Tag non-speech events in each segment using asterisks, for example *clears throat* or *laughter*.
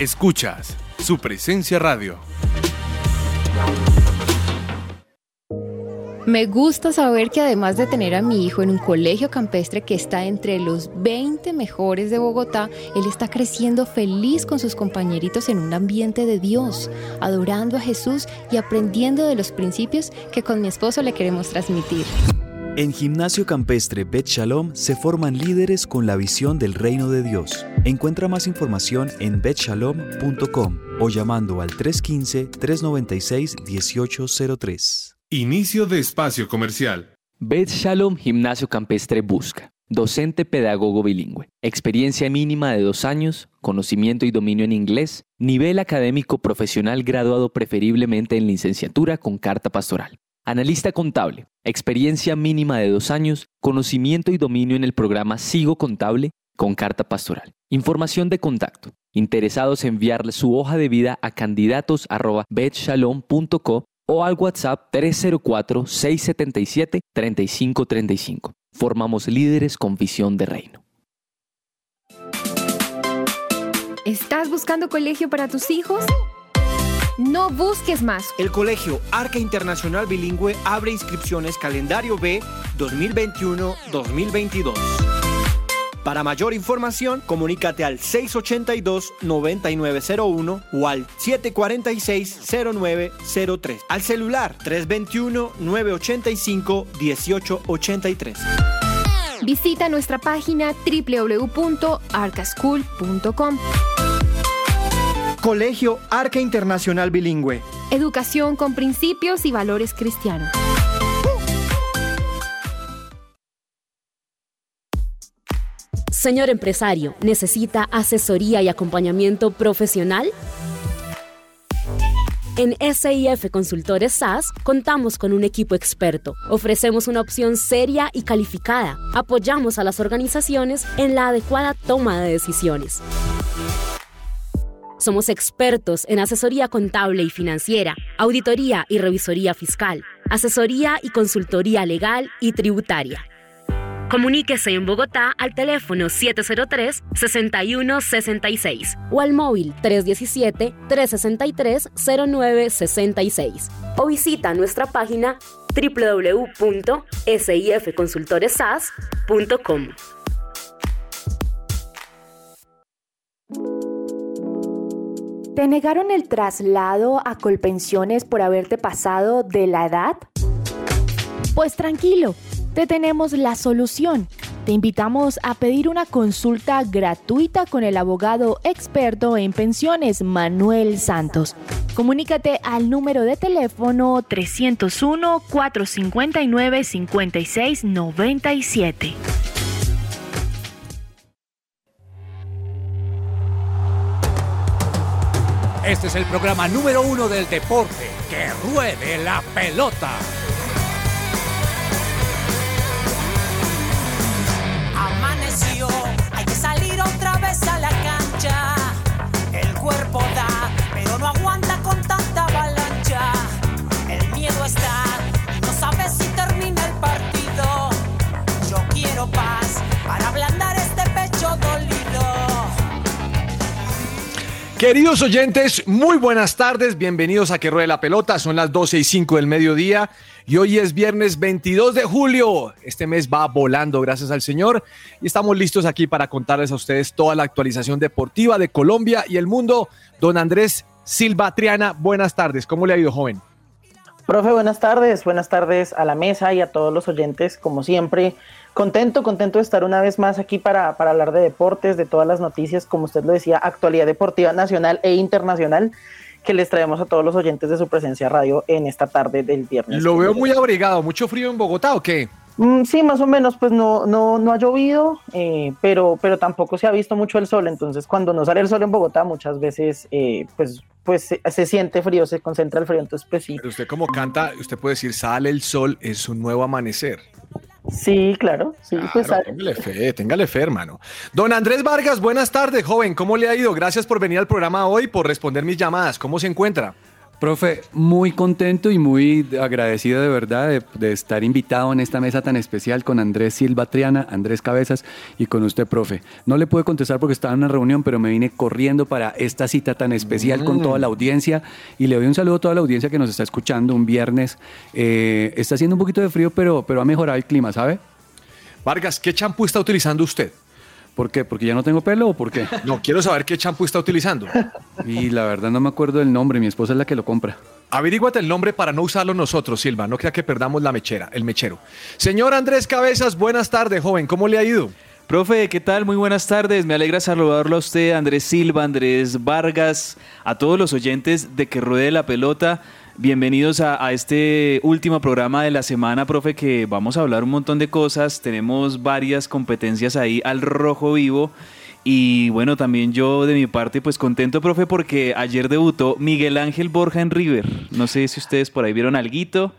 Escuchas su presencia radio. Me gusta saber que además de tener a mi hijo en un colegio campestre que está entre los 20 mejores de Bogotá, él está creciendo feliz con sus compañeritos en un ambiente de Dios, adorando a Jesús y aprendiendo de los principios que con mi esposo le queremos transmitir. En Gimnasio Campestre Bet Shalom se forman líderes con la visión del reino de Dios. Encuentra más información en betshalom.com o llamando al 315-396-1803. Inicio de espacio comercial. Bet Shalom Gimnasio Campestre busca. Docente pedagogo bilingüe. Experiencia mínima de dos años, conocimiento y dominio en inglés, nivel académico profesional graduado preferiblemente en licenciatura con carta pastoral. Analista contable. Experiencia mínima de dos años, conocimiento y dominio en el programa Sigo Contable con carta pastoral. Información de contacto. Interesados en enviarle su hoja de vida a candidatos.betshalom.co o al WhatsApp 304-677-3535. Formamos líderes con visión de reino. ¿Estás buscando colegio para tus hijos? No busques más. El Colegio Arca Internacional Bilingüe abre inscripciones calendario B 2021-2022. Para mayor información, comunícate al 682-9901 o al 746-0903. Al celular 321-985-1883. Visita nuestra página www.arcaschool.com. Colegio Arca Internacional Bilingüe. Educación con principios y valores cristianos. Señor empresario, ¿necesita asesoría y acompañamiento profesional? En SIF Consultores SAS contamos con un equipo experto. Ofrecemos una opción seria y calificada. Apoyamos a las organizaciones en la adecuada toma de decisiones. Somos expertos en asesoría contable y financiera, auditoría y revisoría fiscal, asesoría y consultoría legal y tributaria. Comuníquese en Bogotá al teléfono 703-6166 o al móvil 317-363-0966 o visita nuestra página www.sifconsultoresas.com. ¿Te negaron el traslado a Colpensiones por haberte pasado de la edad? Pues tranquilo te tenemos la solución. Te invitamos a pedir una consulta gratuita con el abogado experto en pensiones Manuel Santos. Comunícate al número de teléfono 301-459-5697. Este es el programa número uno del deporte. ¡Que ruede la pelota! hay que salir otra vez a la cancha. El cuerpo da, pero no aguanta con tanta avalancha. El miedo está, no sabes si termina el partido. Yo quiero paz Queridos oyentes, muy buenas tardes, bienvenidos a Que Ruede la Pelota, son las 12 y 5 del mediodía y hoy es viernes 22 de julio. Este mes va volando, gracias al Señor. Y estamos listos aquí para contarles a ustedes toda la actualización deportiva de Colombia y el mundo. Don Andrés Silva Triana, buenas tardes. ¿Cómo le ha ido, joven? Profe, buenas tardes. Buenas tardes a la mesa y a todos los oyentes, como siempre. Contento, contento de estar una vez más aquí para, para hablar de deportes, de todas las noticias, como usted lo decía, actualidad deportiva nacional e internacional que les traemos a todos los oyentes de su presencia radio en esta tarde del viernes. Lo veo muy abrigado, mucho frío en Bogotá o qué? Mm, sí, más o menos, pues no, no, no ha llovido, eh, pero, pero tampoco se ha visto mucho el sol, entonces cuando no sale el sol en Bogotá muchas veces eh, pues, pues se, siente frío, se concentra el frío, entonces pues sí. Pero usted como canta, usted puede decir sale el sol, es un nuevo amanecer. Sí, claro, sí, pues téngale fe, téngale fe, hermano. Don Andrés Vargas, buenas tardes, joven, ¿cómo le ha ido? Gracias por venir al programa hoy, por responder mis llamadas, ¿cómo se encuentra? Profe, muy contento y muy agradecido de verdad de, estar invitado en esta mesa tan especial con Andrés Silva Triana, Andrés Cabezas y con usted, profe. No le pude contestar porque estaba en una reunión, pero me vine corriendo para esta cita tan especial con toda la audiencia y le doy un saludo a toda la audiencia que nos está escuchando un viernes. Eh, está haciendo un poquito de frío, pero, pero ha mejorado el clima, ¿sabe? Vargas, ¿qué champú está utilizando usted? ¿Por qué? ¿Porque ya no tengo pelo o por qué? No, quiero saber qué champú está utilizando. Y la verdad no me acuerdo del nombre, mi esposa es la que lo compra. Averíguate el nombre para no usarlo nosotros, Silva. No crea que perdamos la mechera, el mechero. Señor Andrés Cabezas, buenas tardes, joven. ¿Cómo le ha ido? Profe, ¿qué tal? Muy buenas tardes. Me alegra saludarlo a usted, Andrés Silva, Andrés Vargas, a todos los oyentes de Que Ruede la Pelota. Bienvenidos a, este último programa de la semana, profe, que vamos a hablar un montón de cosas. Tenemos varias competencias ahí al rojo vivo. Y bueno, también yo de mi parte, pues contento, profe, porque ayer debutó Miguel Ángel Borja en River. No sé si ustedes por ahí vieron algo.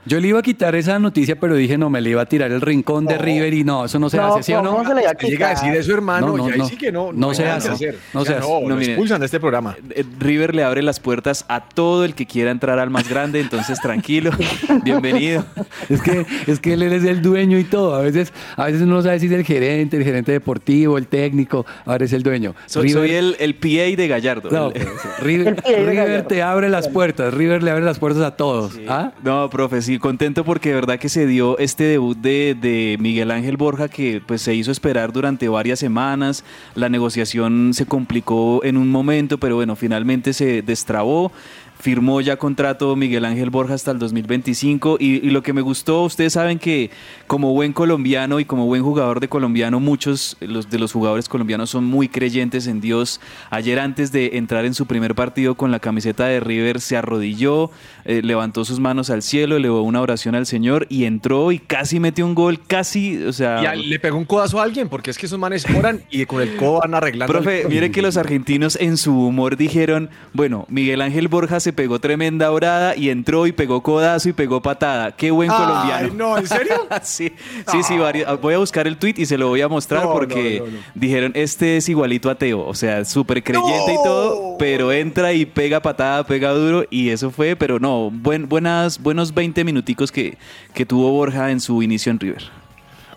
Yo le iba a quitar esa noticia, pero dije, no, me le iba a tirar el rincón de River y no, eso no se hace, ¿sí o no? no se le llega a decir eso, hermano, no, no, y ahí sí que no. No, se hace. No se hace. No, lo expulsan de este programa. Eh, River le abre las puertas a todo el que quiera entrar al más grande, entonces tranquilo, *laughs* bienvenido. Es que, es que él es el dueño y todo. A veces, a veces uno no sabe si es el gerente, el gerente deportivo, el técnico, a veces el dueño. Soy, soy el, el, PA de Gallardo. No, *laughs* River, River te abre las puertas, River le abre las puertas a todos. Sí. ¿Ah? No, profe, sí, contento porque de verdad que se dio este debut de, de, Miguel Ángel Borja que pues se hizo esperar durante varias semanas. La negociación se complicó en un momento, pero bueno, finalmente se destrabó firmó ya contrato Miguel Ángel Borja hasta el 2025 y, y, lo que me gustó, ustedes saben que como buen colombiano y como buen jugador de colombiano, muchos los, de los jugadores colombianos son muy creyentes en Dios. Ayer antes de entrar en su primer partido con la camiseta de River se arrodilló, eh, levantó sus manos al cielo, elevó una oración al Señor y entró y casi metió un gol, casi, o sea... Y le pegó un codazo a alguien porque es que esos manes oran y con el codo van arreglando. Profe, el... mire que los *laughs* argentinos en su humor dijeron, bueno, Miguel Ángel Borja se pegó tremenda orada y entró y pegó codazo y pegó patada. Qué buen Ay, colombiano. no, ¿en serio? *laughs* sí, sí, sí, varios, voy a buscar el tweet y se lo voy a mostrar No, porque no, no, no. dijeron, este es igualito a Teo, o sea, súper creyente y todo, pero entra y pega patada, pega duro y eso fue, pero no, buen, buenas, buenos 20 minuticos que, que tuvo Borja en su inicio en River.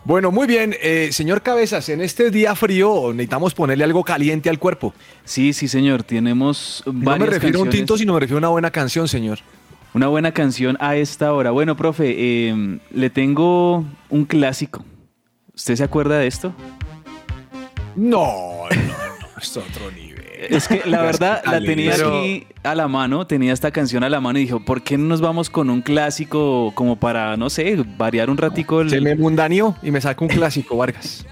Bueno, muy bien. Eh, señor Cabezas, en este día frío necesitamos ponerle algo caliente al cuerpo. Sí, sí, señor. Tenemos No varias me refiero a un tinto, sino me refiero a una buena canción, señor. Una buena canción a esta hora. Bueno, profe, eh, le tengo un clásico. ¿Usted se acuerda de esto? No, no, no, es otro nivel. Es que la *laughs* verdad la tenía aquí a la mano, tenía esta canción a la mano y dijo, ¿por qué no nos vamos con un clásico como para, no sé, variar un ratico? El... Se me mundaneó y me saca un clásico, Vargas.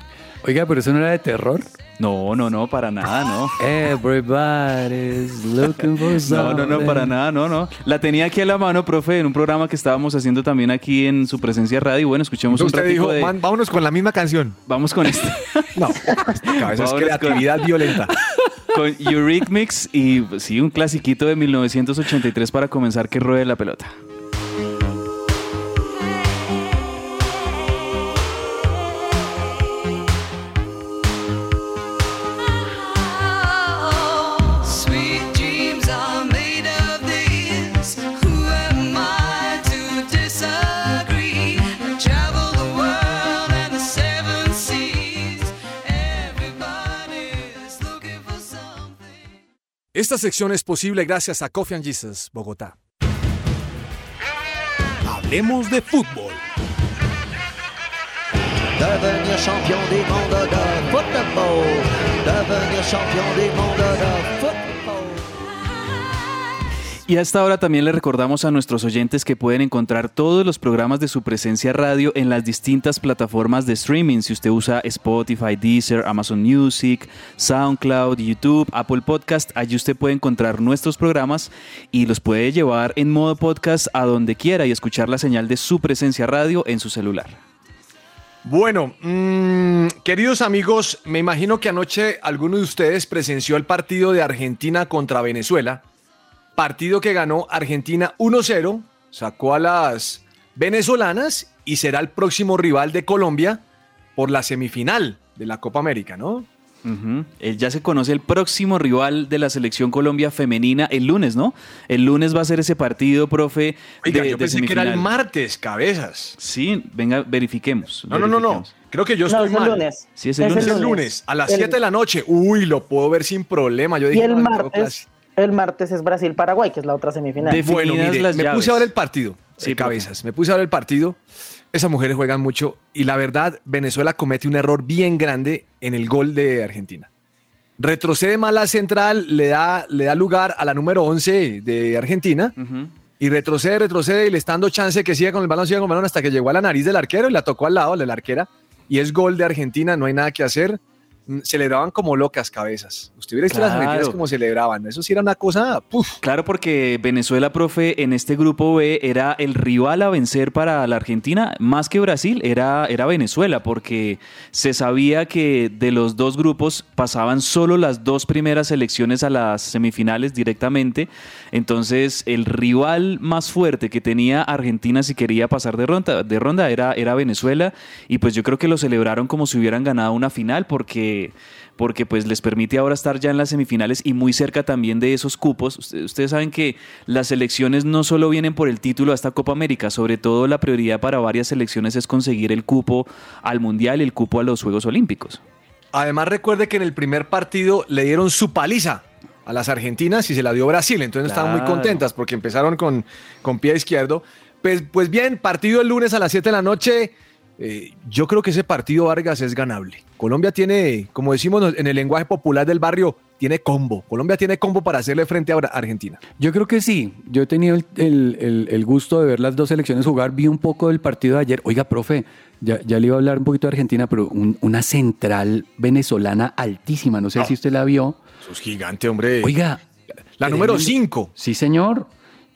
Oiga, pero eso no era de terror. No, no, no, para nada, no. Everybody's looking for *laughs* No, something. no, no, para nada, no, no. La tenía aquí a la mano, profe, en un programa que estábamos haciendo también aquí en su presencia radio. Y bueno, escuchemos un Usted dijo, de... "Man, vámonos con la misma canción. Vamos con este. *laughs* No, esta cabeza es Vámonos con- creatividad violenta. con Eurythmics y sí, un clasiquito de 1983 para comenzar que ruede la pelota. Esta sección es posible gracias a Coffee and Jesus, Bogotá. Hablemos de fútbol. Devenir champion du monde de football. Devenir champion du monde de football. Y a esta hora también le recordamos a nuestros oyentes que pueden encontrar todos los programas de su presencia radio en las distintas plataformas de streaming. Si usted usa Spotify, Deezer, Amazon Music, SoundCloud, YouTube, Apple Podcast, allí usted puede encontrar nuestros programas y los puede llevar en modo podcast a donde quiera y escuchar la señal de su presencia radio en su celular. Bueno, mm, queridos amigos, me imagino que anoche alguno de ustedes presenció el partido de Argentina contra Venezuela. Partido que ganó Argentina 1-0, sacó a las venezolanas y será el próximo rival de Colombia por la semifinal de la Copa América, ¿no? Eh, Ya se conoce el próximo rival de la selección Colombia femenina el lunes, ¿no? El lunes va a ser ese partido, profe. Oiga, de, yo de pensé que era el martes, cabezas. Sí, venga, verifiquemos. No, no, no, no. Creo que yo No, estoy es el mal. lunes. Sí, es el Es lunes. Es el lunes, a las El- 7 de la noche. Uy, lo puedo ver sin problema. Yo Y dije, el no, tengo clase. martes, el martes es Brasil-Paraguay, que es la otra semifinal. De- Bueno, definidas mire, las me llaves. puse a ver el partido. Sí, cabezas. Me puse a ver el partido. Esas mujeres juegan mucho y la verdad, Venezuela comete un error bien grande en el gol de Argentina. Retrocede mal la central, le da, le da lugar a la número 11 de Argentina y retrocede, retrocede y le está dando chance que siga con el balón, siga con el balón hasta que llegó a la nariz del arquero y la tocó al lado de la arquera. Y es gol de Argentina, no hay nada que hacer. Mm, Celebraban como locas cabezas. Usted hubiera visto las argentinas como celebraban. Eso sí era una cosa, puf. Claro, porque Venezuela, profe, en este grupo B era el rival a vencer para la Argentina, más que Brasil, era, era Venezuela, porque se sabía que de los dos grupos pasaban solo las dos primeras selecciones a las semifinales directamente. Entonces, el rival más fuerte que tenía Argentina si quería pasar de ronda, de ronda era, era Venezuela. Y pues yo creo que lo celebraron como si hubieran ganado una final, porque porque pues les permite ahora estar ya en las semifinales y muy cerca también de esos cupos. Usted- Ustedes saben que las selecciones no solo vienen por el título a esta Copa América, sobre todo la prioridad para varias selecciones es conseguir el cupo al Mundial y el cupo a los Juegos Olímpicos. Además, recuerde que en el primer partido le dieron su paliza a las argentinas y se la dio Brasil. Entonces estaban muy Claro. contentas porque empezaron con, con pie izquierdo. Pues, pues bien, partido el lunes a las 7 de la noche. Eh, yo creo que ese partido, Vargas, es ganable. Colombia tiene, como decimos en el lenguaje popular del barrio, tiene combo. Colombia tiene combo para hacerle frente a Argentina. Yo creo que sí. Yo he tenido el, el- el- gusto de ver las dos selecciones jugar. Vi un poco del partido de ayer. Oiga, profe, ya, ya le iba a hablar un poquito de Argentina, pero un- una central venezolana altísima. No sé si usted la vio. Eso es gigante, hombre. Oiga. La número tremendo. 5. Sí, señor.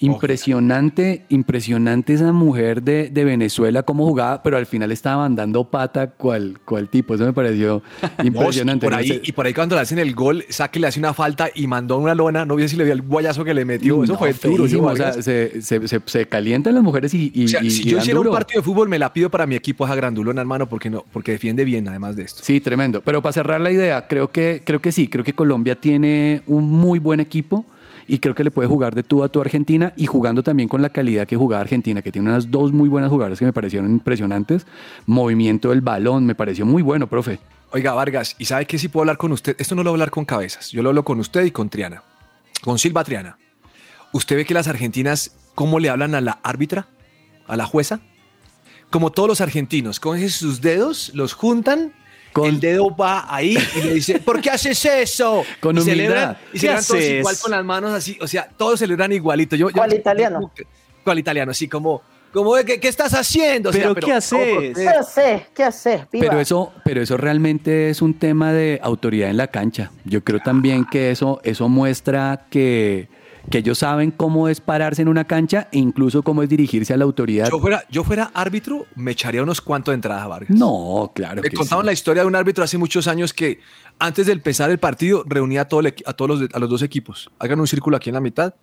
Impresionante, impresionante esa mujer de, de Venezuela, cómo jugaba, pero al final estaba mandando pata cual, cual tipo. Eso me pareció *laughs* impresionante. y, por ahí, sé. y por ahí cuando le hacen el gol, Saque le hace una falta y mandó una lona. No vi si le vio el guayazo que le metió. Eso No, fue duro. feísimo, ¿no, o sea, se, se- se- se calientan las mujeres y, y, O sea, y- si yo hiciera un partido de fútbol, me la pido para mi equipo esa grandulona, hermano, porque no, porque defiende bien, además de esto. Sí, tremendo. Pero para cerrar la idea, creo que, creo que sí, creo que Colombia tiene un muy buen equipo y creo que le puede jugar de tú a tú a Argentina y jugando también con la calidad que jugaba Argentina, que tiene unas dos muy buenas jugadoras que me parecieron impresionantes. Movimiento del balón, me pareció muy bueno, profe. Oiga, Vargas, ¿y sabe qué si puedo hablar con usted? Esto no lo voy a hablar con cabezas, yo lo hablo con usted y con Triana, con Silva Triana. ¿Usted ve que las argentinas, cómo le hablan a la árbitra, a la jueza? Como todos los argentinos, cogen sus dedos, los juntan, el dedo va ahí y le dice, ¿por qué haces eso? *laughs* Con y humildad. celebran, y ¿Qué celebran todos igual con las manos así, o sea, todos celebran igualito. Yo, ¿Cuál italiano? ¿Cuál italiano? Así como, como ¿qué, qué estás haciendo? O sea, ¿Pero qué haces? ¿Qué haces? ¿Qué haces? Pero eso, pero eso realmente es un tema de autoridad en la cancha. Yo creo también que eso, eso muestra que, que ellos saben cómo es pararse en una cancha e incluso cómo es dirigirse a la autoridad. Yo fuera, yo fuera árbitro, me echaría unos cuantos de entrada, Vargas. No, claro. Me que contaban sí. la historia de un árbitro hace muchos años que antes de empezar el partido reunía a, todo el equi- a todos los, a los dos equipos. Hagan un círculo aquí en la mitad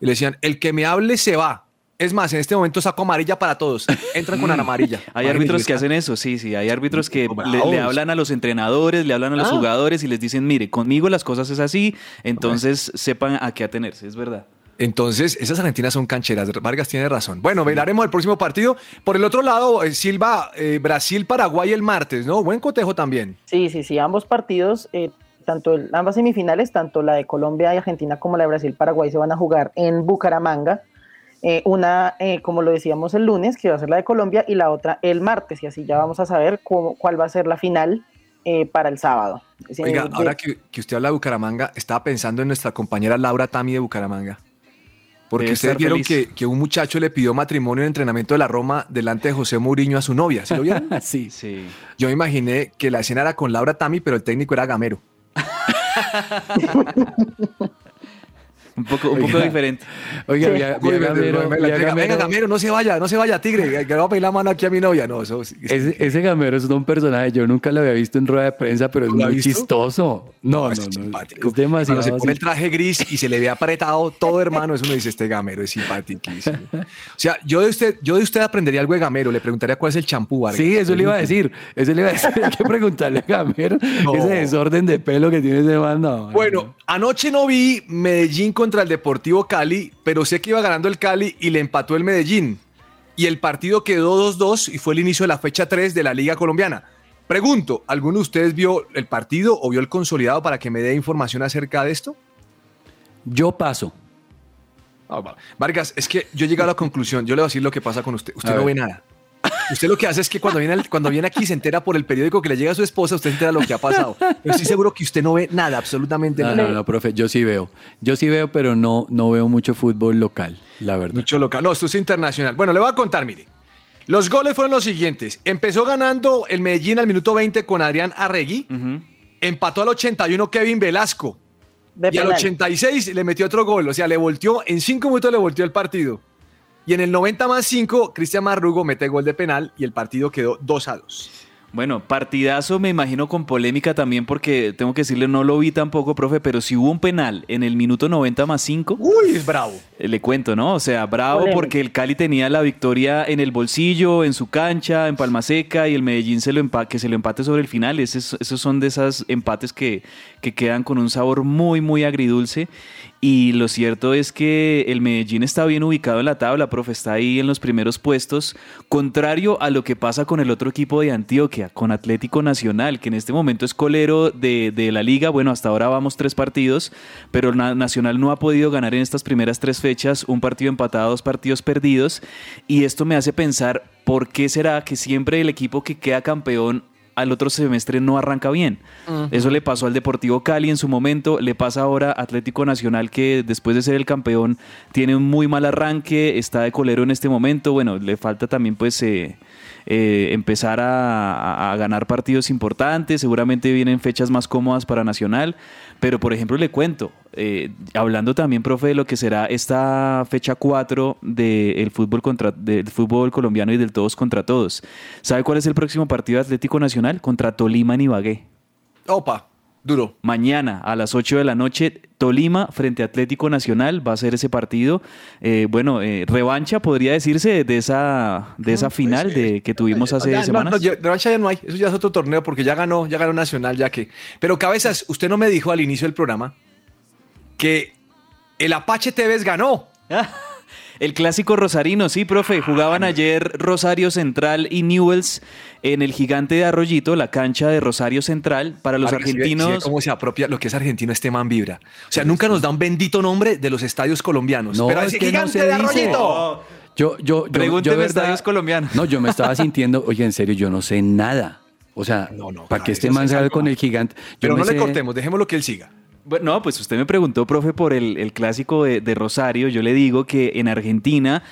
y le decían, el que me hable se va. Es más, en este momento saco amarilla para todos. Entran con la *laughs* amarilla. Hay árbitros que hacen eso, sí, sí. Hay árbitros que le, hablan a los entrenadores, le hablan a los Ah. jugadores y les dicen, mire, conmigo las cosas es así, entonces sepan a qué atenerse, es verdad. Entonces, esas argentinas son cancheras. Vargas tiene razón. Bueno, veremos el próximo partido. Por el otro lado, eh, Silva, eh, Brasil-Paraguay el martes, ¿no? Buen cotejo también. Sí, sí, sí, ambos partidos, eh, tanto el- ambas semifinales, tanto la de Colombia y Argentina como la de Brasil-Paraguay se van a jugar en Bucaramanga. Eh, una, eh, como lo decíamos el lunes, que va a ser la de Colombia, y la otra el martes, y así ya vamos a saber cómo- cuál va a ser la final eh, para el sábado. Oiga, de- ahora que, que usted habla de Bucaramanga, estaba pensando en nuestra compañera Laura Tami de Bucaramanga. Porque Debe ustedes vieron que, que un muchacho le pidió matrimonio en el entrenamiento de la Roma delante de José Mourinho a su novia. ¿Sí lo vieron? *laughs* sí. Sí. Yo me imaginé que la escena era con Laura Tami, pero el técnico era Gamero. *laughs* *laughs* Un poco, un poco diferente. Oiga, Sí. Gamero, venga, Gamero. venga, Gamero, no se vaya, no se vaya, tigre, que le va a pedir la mano aquí a mi novia. No, eso sí. Ese, ese gamero es un personaje, yo nunca lo había visto en rueda de prensa, pero es ¿Lo ha muy visto? chistoso. No, no, es no. simpático. Es demasiado. Cuando se pone el traje gris y se le ve apretado todo, hermano, eso uno dice, este gamero es simpaticísimo. O sea, yo de usted, yo de usted aprendería algo de gamero, le preguntaría cuál es el champú, Vargas. Sí, eso le iba a decir. Eso le iba a decir. Hay que preguntarle a Gamero *laughs* No. ese desorden de pelo que tiene ese man. no. Bueno, anoche no vi Medellín contra el Deportivo Cali, pero sé que iba ganando el Cali y le empató el Medellín. Y el partido quedó 2-2 y fue el inicio de la fecha 3 de la Liga Colombiana. Pregunto, ¿alguno de ustedes vio el partido o vio el consolidado para que me dé información acerca de esto? Yo paso. Ah, va. Vargas, es que yo llegué a la conclusión, yo le voy a decir lo que pasa con usted. Usted A no ver. ve nada. Usted lo que hace es que cuando viene, al- cuando viene aquí se entera por el periódico que le llega a su esposa, usted se entera lo que ha pasado. Pero estoy seguro que usted no ve nada, absolutamente No, nada. no, no, profe, yo sí veo. Yo sí veo, pero no, no veo mucho fútbol local, la verdad. Mucho local. No, esto es internacional. Bueno, le voy a contar, mire. Los goles fueron los siguientes. Empezó ganando el Medellín al minuto 20 con Adrián Arregui. Empató al 81 Kevin Velasco. De y al penal. 86 le metió otro gol. O sea, le volteó, en 5 minutos le volteó el partido. Y en el 90 más 5, Cristian Marrugo mete gol de penal y el partido quedó 2 a 2. Bueno, partidazo me imagino con polémica también porque tengo que decirle, no lo vi tampoco, profe, pero si hubo un penal en el minuto 90 más 5. Uy, es bravo. Le cuento, ¿no? O sea, bravo Polémica. porque el Cali tenía la victoria en el bolsillo, en su cancha, en Palma Seca y el Medellín se lo que se lo empate sobre el final. Esos, esos son de esos empates que, que quedan con un sabor muy, muy agridulce. Y lo cierto es que el Medellín está bien ubicado en la tabla, profe, está ahí en los primeros puestos, contrario a lo que pasa con el otro equipo de Antioquia, con Atlético Nacional, que en este momento es colero de, de la liga. Bueno, hasta ahora vamos tres partidos, pero Na- Nacional no ha podido ganar en estas primeras tres fechas, un partido empatado, dos partidos perdidos. Y esto me hace pensar, ¿por qué será que siempre el equipo que queda campeón al otro semestre no arranca bien? Eso le pasó al Deportivo Cali en su momento, le pasa ahora a Atlético Nacional que después de ser el campeón tiene un muy mal arranque, está de colero en este momento, bueno, le falta también pues eh, eh, empezar a, a- a ganar partidos importantes, seguramente vienen fechas más cómodas para Nacional, pero por ejemplo le cuento, eh, hablando también, profe, de lo que será esta fecha 4 del fútbol, contra, del fútbol colombiano y del todos contra todos. ¿Sabe cuál es el próximo partido de Atlético Nacional? Contra Tolima en Ibagué. Opa, duro. Mañana a las 8 de la noche, Tolima frente a Atlético Nacional va a ser ese partido. Eh, bueno, eh, revancha podría decirse de esa, de esa final de, que tuvimos hace Ya, semanas. no, revancha ya no hay, eso ya es otro torneo porque ya ganó, ya ganó Nacional, ya que. Pero Cabezas, usted no me dijo al inicio del programa que el Apache Tevez ganó. *laughs* El clásico rosarino, sí, profe. Jugaban ayer Rosario Central y Newells en el gigante de Arroyito, la cancha de Rosario Central. Para los Vargas, si ve- si ve argentinos. ¿Cómo se apropia lo que es argentino este man vibra? O sea, nunca nos da un bendito nombre de los estadios colombianos. No, pero es ese que no gigante se de dice. Arroyito. Yo, yo, yo, Pregúnteme yo, verdad- estadios colombianos. No, yo me estaba sintiendo, oye, en serio, yo no sé nada. O sea, para que este man salga con el gigante. Yo Pero no le sé- cortemos, dejémoslo que él siga. Bueno, no, pues usted me preguntó, profe, por el, el clásico de, de Rosario. Yo le digo que en Argentina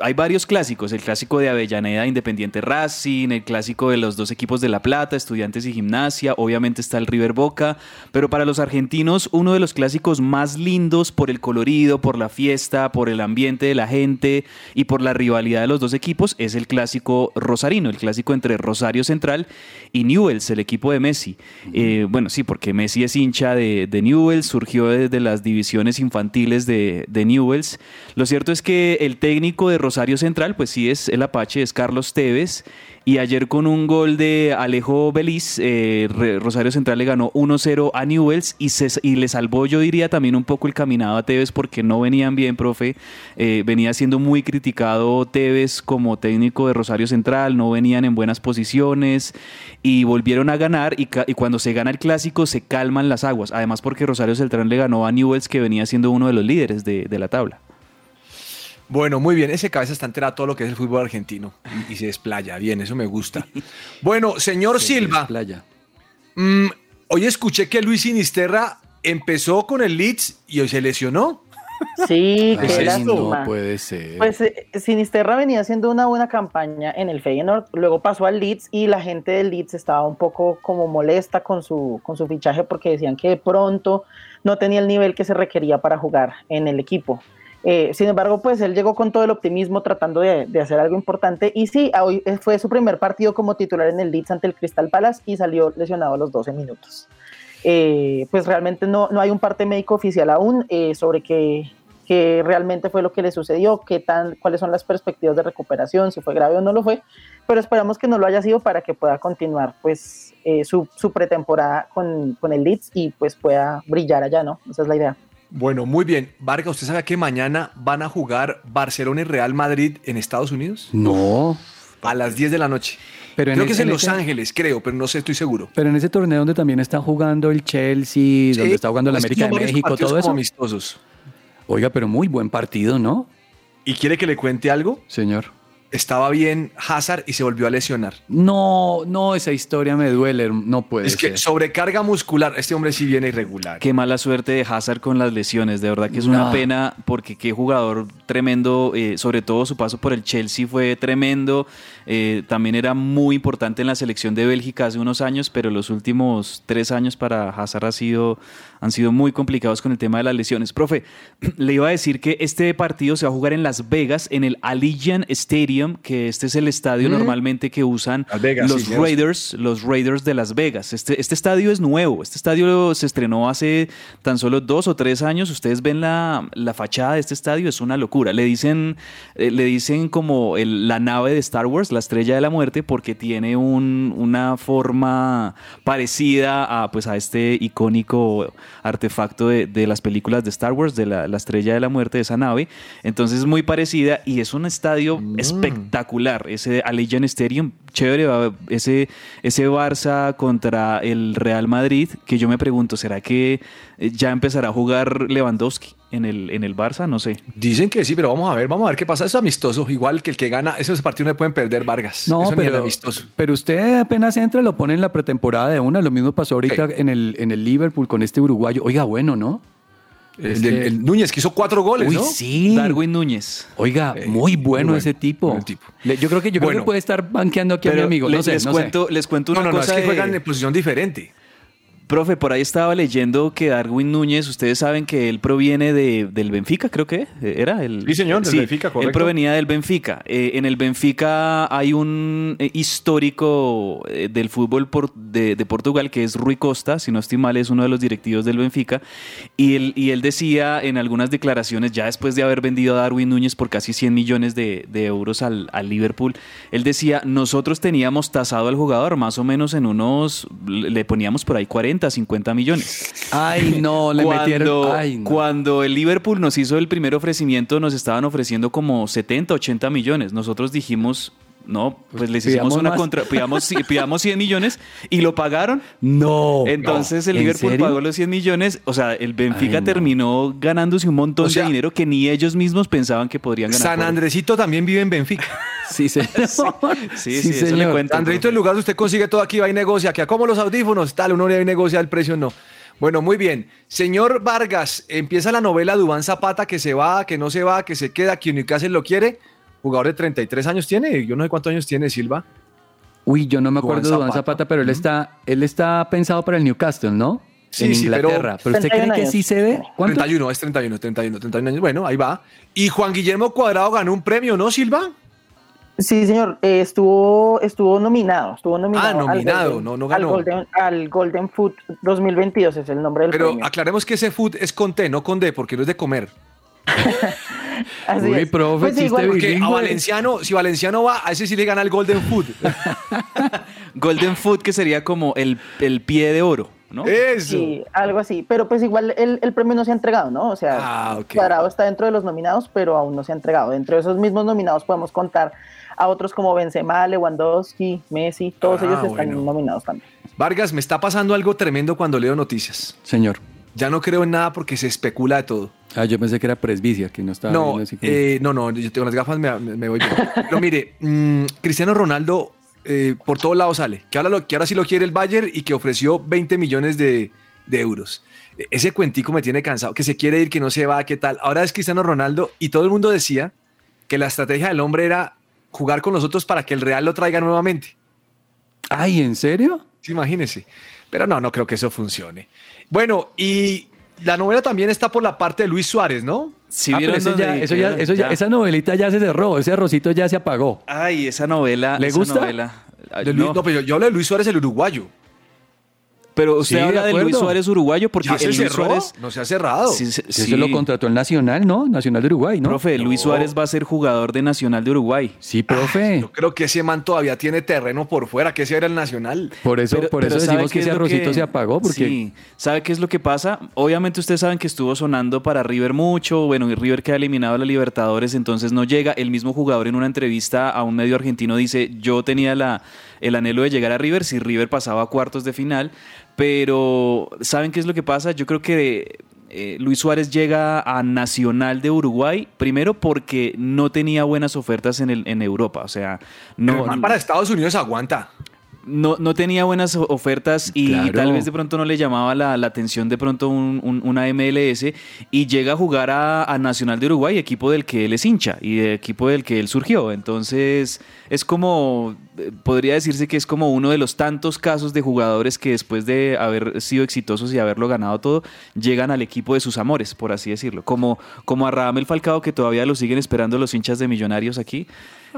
hay varios clásicos. El clásico de Avellaneda, Independiente Racing, el clásico de los dos equipos de La Plata, Estudiantes y Gimnasia. Obviamente está el River Boca. Pero para los argentinos, uno de los clásicos más lindos por el colorido, por la fiesta, por el ambiente de la gente y por la rivalidad de los dos equipos es el clásico rosarino, el clásico entre Rosario Central y Newells, el equipo de Messi. Eh, bueno, sí, porque Messi es hincha de, de Newells, surgió desde las divisiones infantiles de, de Newells. Lo cierto es que el técnico de Rosario Central, pues sí es el Apache, es Carlos Tevez. Y ayer con un gol de Alejo Beliz, eh, Rosario Central le ganó 1-0 a Newells y, se- y le salvó, yo diría, también un poco el caminado a Tevez porque no venían bien, profe. Eh, venía siendo muy criticado Tevez como técnico de Rosario Central, no venían en buenas posiciones y volvieron a ganar. Y, cuando se gana el clásico, se calman las aguas. Además, porque Rosario Central le ganó a Newells, que venía siendo uno de los líderes de, de la tabla. Bueno, muy bien. Ese cabeza está enterado de todo lo que es el fútbol argentino y, y se desplaya. Bien, eso me gusta. *laughs* Bueno, señor Silva. mm, hoy escuché que Luis Sinisterra empezó con el Leeds y hoy se lesionó. Sí, *laughs* Ay, qué no lástima. puede ser. Pues eh, Sinisterra venía haciendo una buena campaña en el Feyenoord, luego pasó al Leeds y la gente del Leeds estaba un poco como molesta con su, con su fichaje porque decían que de pronto no tenía el nivel que se requería para jugar en el equipo. Eh, sin embargo, pues él llegó con todo el optimismo tratando de, de, hacer algo importante y sí, hoy fue su primer partido como titular en el Leeds ante el Crystal Palace y salió lesionado a los 12 minutos. Eh, pues realmente no, no hay un parte médico oficial aún eh, sobre qué, qué realmente fue lo que le sucedió, qué tan, cuáles son las perspectivas de recuperación, si fue grave o no lo fue, pero esperamos que no lo haya sido para que pueda continuar pues eh, su, su, pretemporada con, con el Leeds y pues pueda brillar allá, ¿no? Esa es la idea. Bueno, muy bien. Vargas, ¿usted sabe que mañana van a jugar Barcelona y Real Madrid en Estados Unidos? No. A las 10 de la noche. Pero creo que es en Los Ángeles, creo, pero no sé, estoy seguro. Pero en ese torneo donde también está jugando el Chelsea, sí, donde está jugando la América de México, todo eso. amistosos. Oiga, pero muy buen partido, ¿no? ¿Y quiere que le cuente algo? Señor estaba bien Hazard y se volvió a lesionar. No, no, esa historia me duele, no puede Es que sobrecarga muscular, este hombre sí viene irregular. Qué mala suerte de Hazard con las lesiones, de verdad que es una pena porque qué jugador tremendo, eh, sobre todo su paso por el Chelsea fue tremendo, eh, también era muy importante en la selección de Bélgica hace unos años, pero los últimos tres años para Hazard ha sido, han sido muy complicados con el tema de las lesiones. Profe, *clears throat* le iba a decir que este partido se va a jugar en Las Vegas, en el Allegiant Stadium que este es el estadio normalmente que usan los Raiders, los Raiders de Las Vegas. Este, este estadio es nuevo, este estadio se estrenó hace tan solo dos o tres años. Ustedes ven la, la fachada de este estadio, es una locura. Le dicen, eh, le dicen como la nave de Star Wars, la estrella de la muerte, porque tiene un, una forma parecida a, pues, a este icónico artefacto de, de las películas de Star Wars, de la, la, estrella de la muerte de esa nave. Entonces es muy parecida y es un estadio espectacular espectacular. Ese Allegiant Stadium, chévere, ese, ese Barça contra el Real Madrid, que yo me pregunto, ¿será que eh, ya empezará a jugar Lewandowski? En el, en el Barça, no sé. Dicen que sí, pero vamos a ver, vamos a ver qué pasa. Es amistoso, igual que el que gana, esos partidos no pueden perder Vargas. No, pero, amistoso. pero usted apenas entra, lo pone en la pretemporada de una. Lo mismo pasó ahorita en, el, en el Liverpool con este uruguayo. Oiga, bueno, ¿no? El, el, Núñez que hizo cuatro goles, Uy, ¿no? sí. Darwin Núñez. Oiga, muy bueno, bueno ese tipo. buen tipo. Le- Yo creo que yo creo Bueno. que puede estar banqueando aquí a mi amigo. No les, sé, les no sé. cuento, les cuento una No, no, no, es cosa que de- juegan en posición diferente. Profe, por ahí estaba leyendo que Darwin Núñez, ustedes saben que él proviene de, del Benfica, creo que era el. Sí, señor, del Benfica, Él correcto. provenía del Benfica. Eh, en el Benfica hay un eh, histórico eh, del fútbol por- de, de Portugal que es Rui Costa, si no estoy mal, es uno de los directivos del Benfica. Y él, y él decía en algunas declaraciones, ya después de haber vendido a Darwin Núñez por casi 100 millones de, de euros al, al Liverpool, él decía: Nosotros teníamos tasado al jugador más o menos en unos. Le poníamos por ahí 40, 50 millones. Ay, no, le cuando, metieron. Ay, no. cuando el Liverpool nos hizo el primer ofrecimiento, nos estaban ofreciendo como 70, 80 millones. Nosotros dijimos, no, pues les hicimos una más. contra, pidamos, sí, pidamos 100 millones y lo pagaron. No. Entonces el ¿En Liverpool serio? pagó los 100 millones. O sea, el Benfica Ay, no. terminó ganándose un montón O sea, de dinero que ni ellos mismos pensaban que podrían ganar. San Andresito también vive en Benfica. *laughs* Sí, señor. *laughs* Sí, sí, eso le cuento. Andreito, en lugar de usted consigue todo aquí, va y negocia, que a como los audífonos, tal, uno va y negocia el precio, no. Bueno, muy bien. Señor Vargas, empieza la novela Dubán Zapata, que se va, que no se va, que se queda, que Newcastle lo quiere. Jugador de 33 años tiene, yo no sé cuántos años tiene Silva. Uy, yo no me acuerdo de Duván Zapata. Zapata, pero él está, él está pensado para el Newcastle, ¿no? Sí, en sí, pero- Inglaterra. Pero, usted cree 31 que sí se ve? ¿Cuánto? 31, es 31, 31, 31 años. Bueno, ahí va. Y Juan Guillermo Cuadrado ganó un premio, ¿no, Silva? Sí, señor, eh, estuvo, estuvo nominado, estuvo nominado. Ah, al nominado, Golden- no- no al ganó. Golden, al Golden Foot 2022 es el nombre del Pero premio. aclaremos que ese food es con T, no con D, porque no es de comer. *laughs* *laughs* Así Uy, es. profe, Pues chiste igual- Porque a. Valenciano, si Valenciano va, a ese sí le gana el Golden Food. *laughs* Golden Foot, que sería como el, el pie de oro, ¿no? Eso. Sí, algo así. Pero pues igual el, el premio no se ha entregado, ¿no? O sea, Ah. Cuadrado está dentro de los nominados, pero aún no se ha entregado. Dentro de esos mismos nominados podemos contar a otros como Benzema, Lewandowski, Messi, todos Ah, ellos están bueno. nominados también. Vargas, me está pasando algo tremendo cuando leo noticias. Señor. Ya no creo en nada porque se especula de todo. Ah, yo pensé que era presbicia, que no estaba No, así como- eh, no, no, yo tengo las gafas, me, me- me voy yo. Pero mire, mm, Cristiano Ronaldo eh, por todos lados sale. Que ahora, lo, que ahora sí lo quiere el Bayern y que ofreció 20 millones de, de euros. E- Ese cuentico me tiene cansado, que se quiere ir, que no se va, qué tal. Ahora es Cristiano Ronaldo y todo el mundo decía que la estrategia del hombre era jugar con nosotros para que el Real lo traiga nuevamente. Ay, ¿en serio? Sí, imagínese. Pero no, no creo que eso funcione. Bueno, y la novela también está por la parte de Luis Suárez, ¿no? Si Ah, pero vieron ese donde ya- eso ya- queda- eso ya- ya. esa novelita ya se cerró, ese arrocito ya se apagó. Ay, esa novela. ¿Le esa gusta? novela. Ay, De Luis- no. no, pero yo, yo hablo de Luis Suárez, el uruguayo. Pero usted Sí, habla de de Luis. Suárez uruguayo porque ¿Ya se el Luis cerró? Suárez. No se ha cerrado. Sí, sí, Ese sí. lo contrató el Nacional, ¿no? Nacional de Uruguay, ¿no? Profe, Luis Suárez va a ser jugador de Nacional de Uruguay. Sí, profe. Yo creo que ese man todavía tiene terreno por fuera, que ese era el Nacional. por eso, Pero- por pero eso ¿sabe decimos que ese arrocito que- se apagó, porque Sí, ¿sabe qué es lo que pasa? Obviamente ustedes saben que estuvo sonando para River mucho, bueno, y River queda eliminado de la Libertadores, entonces no llega. El mismo jugador en una entrevista a un medio argentino dice, yo tenía la, el anhelo de llegar a River si River pasaba a cuartos de final, pero ¿saben qué es lo que pasa? Yo creo que... eh, Luis Suárez llega a Nacional de Uruguay, primero porque no tenía buenas ofertas en, el, en Europa, o sea, No, el man para Estados Unidos aguanta. No, no tenía buenas ofertas y Claro. tal vez de pronto no le llamaba la, la atención de pronto un- un- una MLS y llega a jugar a, a Nacional de Uruguay, equipo del que él es hincha y de equipo del que él surgió. Entonces es como, eh, podría decirse que es como uno de los tantos casos de jugadores que después de haber sido exitosos y haberlo ganado todo, llegan al equipo de sus amores, por así decirlo. Como, como a Radamel Falcao que todavía lo siguen esperando los hinchas de millonarios aquí.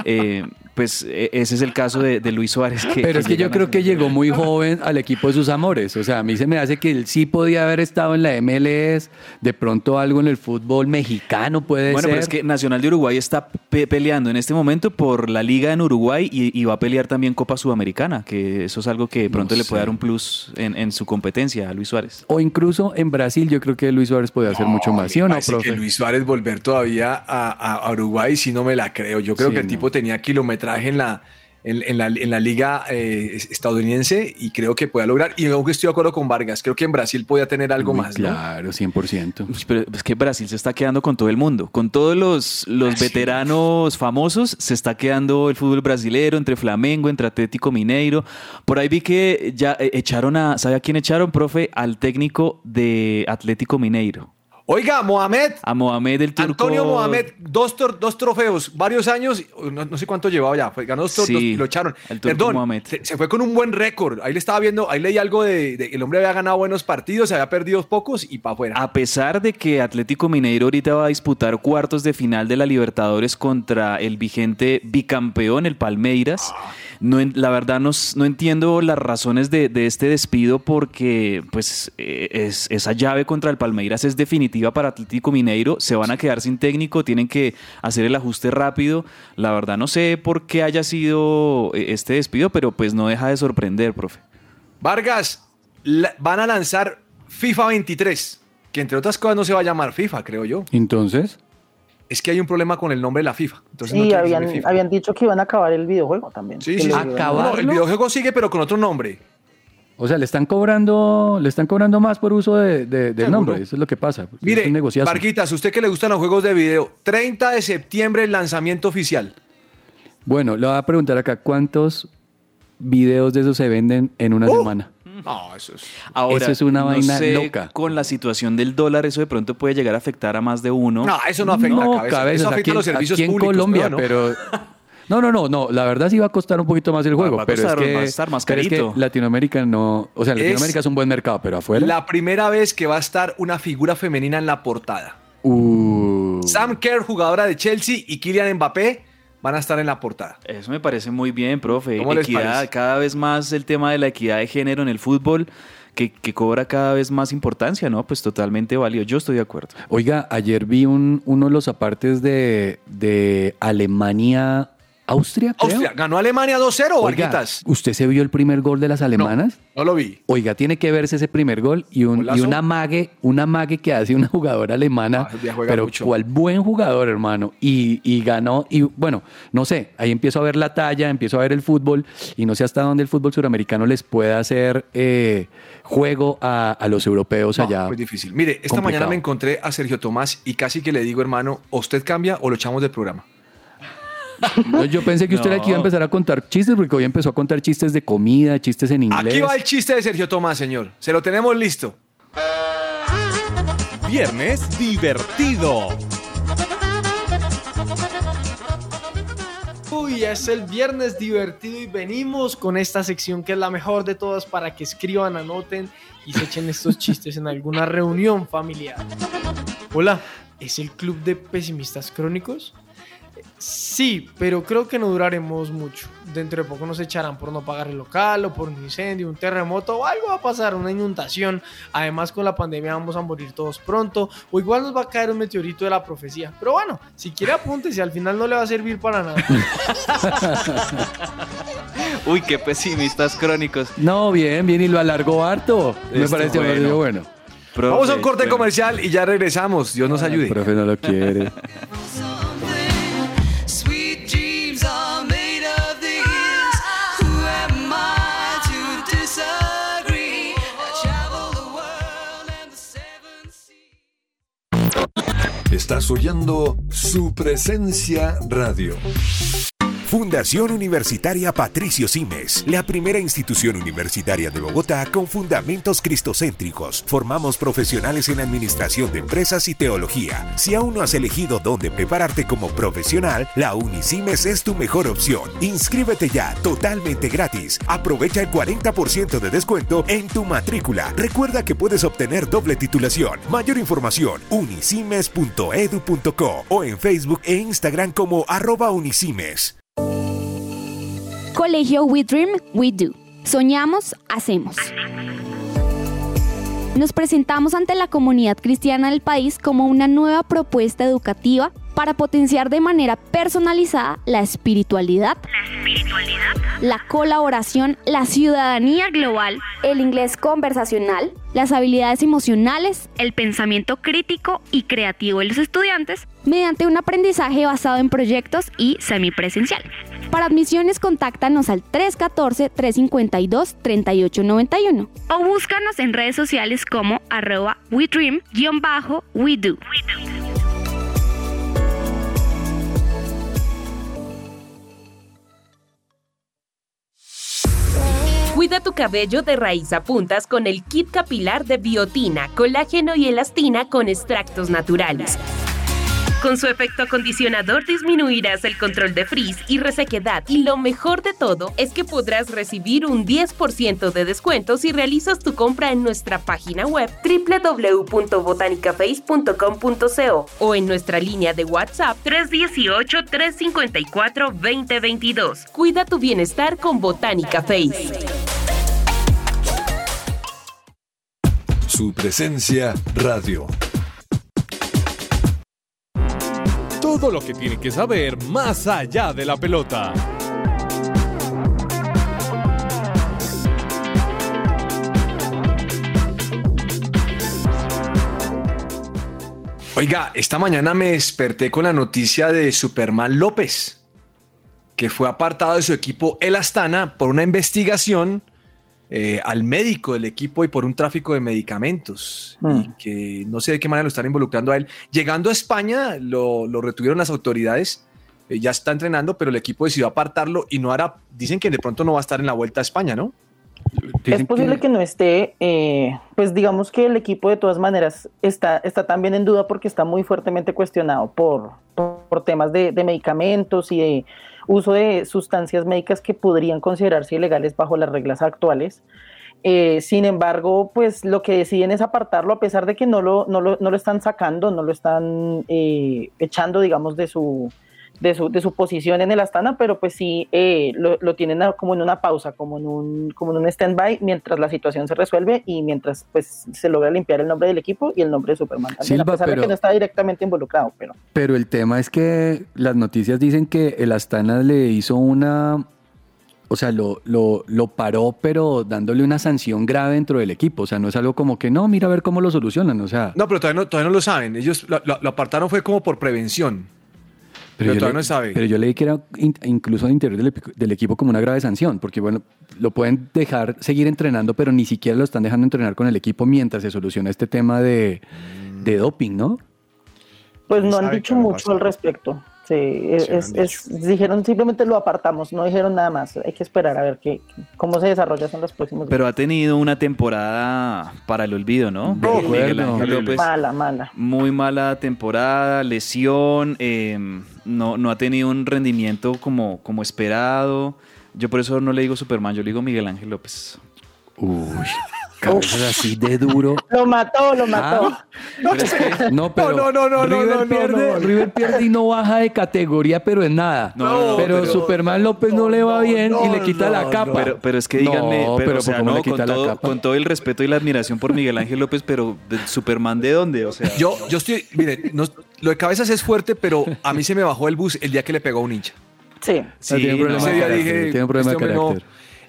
Eh, pues e- ese es el caso de, de Luis Suárez. Que, Pero es que yo a creo que llegó muy joven al equipo de sus amores. O sea, a mí se me hace que él sí podía haber estado en la MLS, de pronto algo en el fútbol mexicano puede Bueno, ser. pero es que Nacional de Uruguay está pe- peleando en este momento por la liga en Uruguay y, y va a pelear también Copa Sudamericana, que eso es algo que de pronto le puede dar un plus en, en su competencia a Luis Suárez. O incluso en Brasil, yo creo que Luis Suárez podía hacer mucho más, ¿sí o no, profe? que Luis Suárez volver todavía a, a- a Uruguay, si no me la creo. Yo creo Sí, que el no. tipo tenía kilometraje en la, en, en la, en la liga eh, estadounidense y creo que pueda lograr. Y aunque estoy de acuerdo con Vargas, creo que en Brasil podía tener algo más. ¿no? Claro, 100%. Uy, Pero es que Brasil se está quedando con todo el mundo, con todos los, los veteranos famosos, se está quedando el fútbol brasilero entre Flamengo, entre Atlético Mineiro. Por ahí vi que ya eh, echaron a, ¿sabe a quién echaron, profe? Al técnico de Atlético Mineiro. Oiga, Mohamed. A Mohamed el turco. Antonio Mohamed, dos, tor- dos trofeos, varios años, no, no sé cuánto llevaba ya, ganó dos Sí, dos- y lo echaron. el turco Perdón, Mohamed. se, se fue con un buen récord. Ahí le estaba viendo, ahí leí algo de, de- el hombre había ganado buenos partidos, había perdido pocos y para afuera. A pesar de que Atlético Mineiro ahorita va a disputar cuartos de final de la Libertadores contra el vigente bicampeón, el Palmeiras, no, la verdad no, no entiendo las razones de, de este despido porque pues eh, es, esa llave contra el Palmeiras es definitiva para Atlético Mineiro, se van a quedar sin técnico, tienen que hacer el ajuste rápido. La verdad no sé por qué haya sido eh, este despido, pero pues no deja de sorprender, profe. Vargas, la- van a lanzar FIFA 23, que entre otras cosas no se va a llamar FIFA, creo yo. Entonces, Es que hay un problema con el nombre de la FIFA. Entonces Sí, habían, FIFA. habían dicho que iban a acabar el videojuego también. Sí, sí, sí. No, el videojuego sigue, pero con otro nombre. O sea, le están cobrando, le están cobrando más por uso de, de- del nombre. Eso es lo que pasa. Es Mire. Barquitas, usted que le gustan los juegos de video, 30 de septiembre el lanzamiento oficial. Bueno, le voy a preguntar acá, ¿cuántos videos de esos se venden en una semana? No, eso es. Ahora, Eso es una no vaina sé, loca. Con la situación del dólar, eso de pronto puede llegar a afectar a más de uno. No, eso no afecta no, a cabeza. cabezas, Eso afecta aquí, a los servicios aquí en públicos. Colombia, ¿no? pero... *laughs* No, no, no, no. La verdad sí va a costar un poquito más el juego, va a pero costar- es que, va a estar más pero es que. Latinoamérica no, o sea, Latinoamérica es un buen mercado, pero afuera. La primera vez que va a estar una figura femenina en la portada. Uh, Sam Kerr, jugadora de Chelsea, y Kylian Mbappé van a estar en la portada. Eso me parece muy bien, profe. ¿Cómo les Equidad, cada vez más el tema de la equidad de género en el fútbol, que, que cobra cada vez más importancia, ¿no? Pues totalmente válido. Yo estoy de acuerdo. Oiga, ayer vi un, uno de los apartes de, de Alemania, Austria, creo. Austria, ¿ganó Alemania 2-0, Oiga, Varguitas? ¿usted se vio el primer gol de las alemanas? No lo vi. Oiga, tiene que verse ese primer gol y un, Golazo. y un amague, un amague que hace una jugadora alemana, Ah, pero mucho. cual buen jugador, hermano. Y, y ganó, y bueno, no sé, ahí empiezo a ver la talla, empiezo a ver el fútbol, y no sé hasta dónde el fútbol suramericano les puede hacer eh, juego a, a los europeos No, allá. muy difícil. Mire, esta Complicado. mañana me encontré a Sergio Tomás y casi que le digo, hermano, usted cambia o lo echamos del programa. No, Yo pensé que usted No. aquí iba a empezar a contar chistes, porque hoy empezó a contar chistes de comida, chistes en inglés. Aquí va el chiste de Sergio Tomás, señor. Se lo tenemos listo. Viernes divertido. Uy, es el viernes divertido y venimos con esta sección que es la mejor de todas para que escriban, anoten y se echen estos chistes en alguna reunión familiar. Hola, ¿es el club de pesimistas crónicos? Sí, pero creo que no duraremos mucho. Dentro de poco nos echarán por no pagar el local o por un incendio, un terremoto o algo va a pasar, una inundación. Además con la pandemia vamos a morir todos pronto o igual nos va a caer un meteorito de la profecía. Pero bueno, si quiere apúntese, al final no le va a servir para nada. *laughs* Uy, qué pesimistas crónicos. No, bien, bien, y lo alargó harto. Me parece bueno. bueno. Profe, Vamos a un corte bueno. comercial y ya regresamos. Dios nos ayude. El profe no lo quiere. *laughs* Estás oyendo su presencia radio. Fundación Universitaria Patricio Simes, la primera institución universitaria de Bogotá con fundamentos cristocéntricos. Formamos profesionales en administración de empresas y teología. Si aún no has elegido dónde prepararte como profesional, la Unisimes es tu mejor opción. Inscríbete ya, totalmente gratis. Aprovecha el 40% de descuento en tu matrícula. Recuerda que puedes obtener doble titulación. Mayor información, unisimes.edu.co o en Facebook e Instagram como arroba unisimes. Colegio We Dream, We Do. Soñamos, hacemos. Nos presentamos ante la comunidad cristiana del país como una nueva propuesta educativa para potenciar de manera personalizada la espiritualidad, la colaboración, la ciudadanía global, el inglés conversacional, las habilidades emocionales, el pensamiento crítico y creativo de los estudiantes mediante un aprendizaje basado en proyectos y semipresencial. Para admisiones, contáctanos al 314-352-3891 o búscanos en redes sociales como arroba WeDream-WeDo. Cuida tu cabello de raíz a puntas con el kit capilar de biotina, colágeno y elastina con extractos naturales. Con su efecto acondicionador disminuirás el control de frizz y resequedad y lo mejor de todo es que podrás recibir un 10% de descuento si realizas tu compra en nuestra página web www.botanicaface.com.co o en nuestra línea de WhatsApp 318-354-2022. Cuida tu bienestar con Botánica Face. Su presencia radio. Todo lo que tiene que saber más allá de la pelota. Oiga, esta mañana me desperté con la noticia de Superman López, que fue apartado de su equipo El Astana por una investigación eh, al médico del equipo y por un tráfico de medicamentos. Y que no sé de qué manera lo están involucrando a él. Llegando a España, lo, lo retuvieron las autoridades. eh, ya está entrenando, pero el equipo decidió apartarlo y no hará. Dicen que de pronto no va a estar en la vuelta a España, ¿no? Es posible que... no esté, eh, pues digamos que el equipo de todas maneras está, está también en duda porque está muy fuertemente cuestionado por, por, por temas de, de, medicamentos y de uso de sustancias médicas que podrían considerarse ilegales bajo las reglas actuales. Eh, sin embargo, pues lo que deciden es apartarlo a pesar de que no lo, no lo, no lo están sacando, no lo están eh, echando, digamos, de su, de su, de su posición en el Astana, pero pues sí eh, lo, lo, tienen como en una pausa, como en un, como en un stand-by mientras la situación se resuelve y mientras pues se logra limpiar el nombre del equipo y el nombre de Superman también, Silva, a pesar pero, de que no está directamente involucrado. Pero... pero el tema es que las noticias dicen que el Astana le hizo una... O sea, lo, lo, lo paró, pero dándole una sanción grave dentro del equipo. O sea, no es algo como que, no, mira a ver cómo lo solucionan. O sea... No, pero todavía no, todavía no lo saben. Ellos lo, lo, lo apartaron fue como por prevención. Pero, pero todavía le, no sabe. Pero yo leí que era in, incluso al interior del, del, equipo como una grave sanción, porque bueno, lo pueden dejar seguir entrenando, pero ni siquiera lo están dejando entrenar con el equipo mientras se soluciona este tema de, de doping, ¿no? Pues no han dicho mucho al respecto. Sí, es, es- es- dijeron simplemente lo apartamos, no dijeron nada más. Hay que esperar a ver qué, cómo se desarrolla en los próximos Pero ha tenido una temporada para el olvido, ¿no? De Miguel acuerdo. Ángel López. Mala, mala. Muy mala temporada, lesión, eh, no, no ha tenido un rendimiento como, como esperado. Yo por eso no le digo Superman, yo le digo Miguel Ángel López. Uy, cabezas así de duro. *laughs* Lo mató, lo mató. Ah, *laughs* No, pero No, no, no, no, River, no, no, pierde, no. River pierde y no baja de categoría, pero en nada. No, pero, pero- Superman López no, le va bien y le quita la capa. Pero, pero es que díganme, No, pero, pero o sea, ¿cómo no, le con, todo, capa? con todo el respeto y la admiración por Miguel Ángel López, pero ¿de Superman de dónde? O sea, Yo, yo estoy, mire, no- lo de cabezas es fuerte, pero a mí se me bajó el bus el día que le pegó a un hincha. Sí. Sí, tiene un problema de carácter, dije, tiene un problema este de carácter.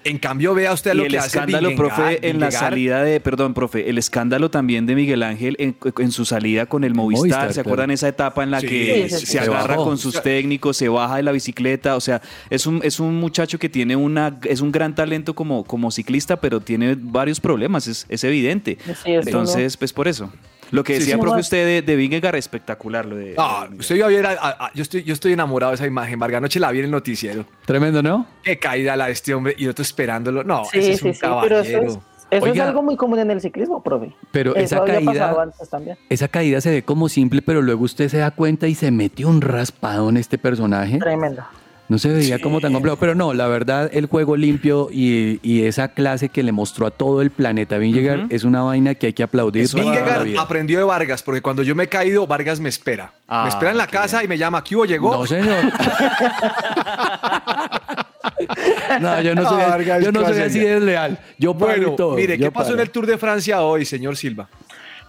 En cambio, vea usted y lo el que hace escándalo, Vingegaard, profe, en la salida de, perdón, profe, el escándalo también de Miguel Ángel en, en su salida con el Movistar, Movistar, ¿se claro. acuerdan esa etapa en la Sí, que sí, sí, se agarra bajó. con sus técnicos, se baja de la bicicleta? O sea, es un, es un muchacho que tiene una, es un gran talento como, como ciclista, pero tiene varios problemas, es, es evidente. Entonces, pues por eso. Lo que decía, sí. profe, usted de, de Vingegaard, espectacular lo de... Ah, usted iba a ver, a- a- a- yo, estoy, yo estoy enamorado de esa imagen. Vargas anoche la vi en el noticiero. Tremendo, ¿no? Qué caída la de este hombre y otro esperándolo. No, Sí, ese es sí, un sí, pero eso, es, caballero. eso es algo muy común en el ciclismo, profe. Pero eso esa había caída- pasado antes también. Esa caída se ve como simple, pero luego usted se da cuenta y se metió un raspado en este personaje. Tremendo. No se veía como tan complejo, pero no, la verdad, el juego limpio y, y esa clase que le mostró a todo el planeta Vingegaard es una vaina que hay que aplaudir. Vingegaard aprendió de Vargas, porque cuando yo me he caído, Vargas me espera. Ah, me espera en la casa y me llama, ¿qué hubo? ¿Llegó? No, señor. *laughs* no, yo no soy, Ah, Vargas, yo no ¿qué soy así ser? de leal. Yo bueno, todo. mire, yo ¿qué pasó paro. en el Tour de Francia hoy, señor Silva?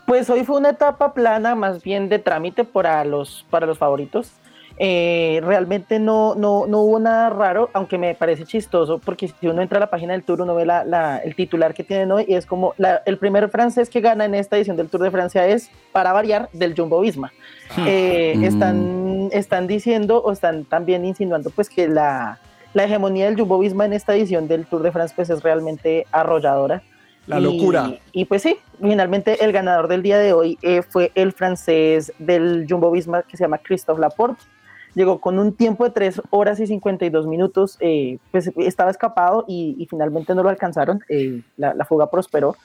Pues hoy fue una etapa plana, más bien de trámite para los, para los favoritos. Eh, realmente no, no, no hubo nada raro, aunque me parece chistoso, porque si uno entra a la página del Tour, uno ve la, la- el titular que tienen hoy y es como la- el primer francés que gana en esta edición del Tour de Francia es, para variar, del Jumbo Visma. Eh, Mm. están, están diciendo o están también insinuando pues que la, la hegemonía del Jumbo Visma en esta edición del Tour de France pues es realmente arrolladora. La Y- locura. Y pues sí, finalmente el ganador del día de hoy eh, fue el francés del Jumbo Visma que se llama Christophe Laporte. Llegó con un tiempo de 3 horas y 52 minutos, eh, pues estaba escapado y, y finalmente no lo alcanzaron, eh, la, la fuga prosperó.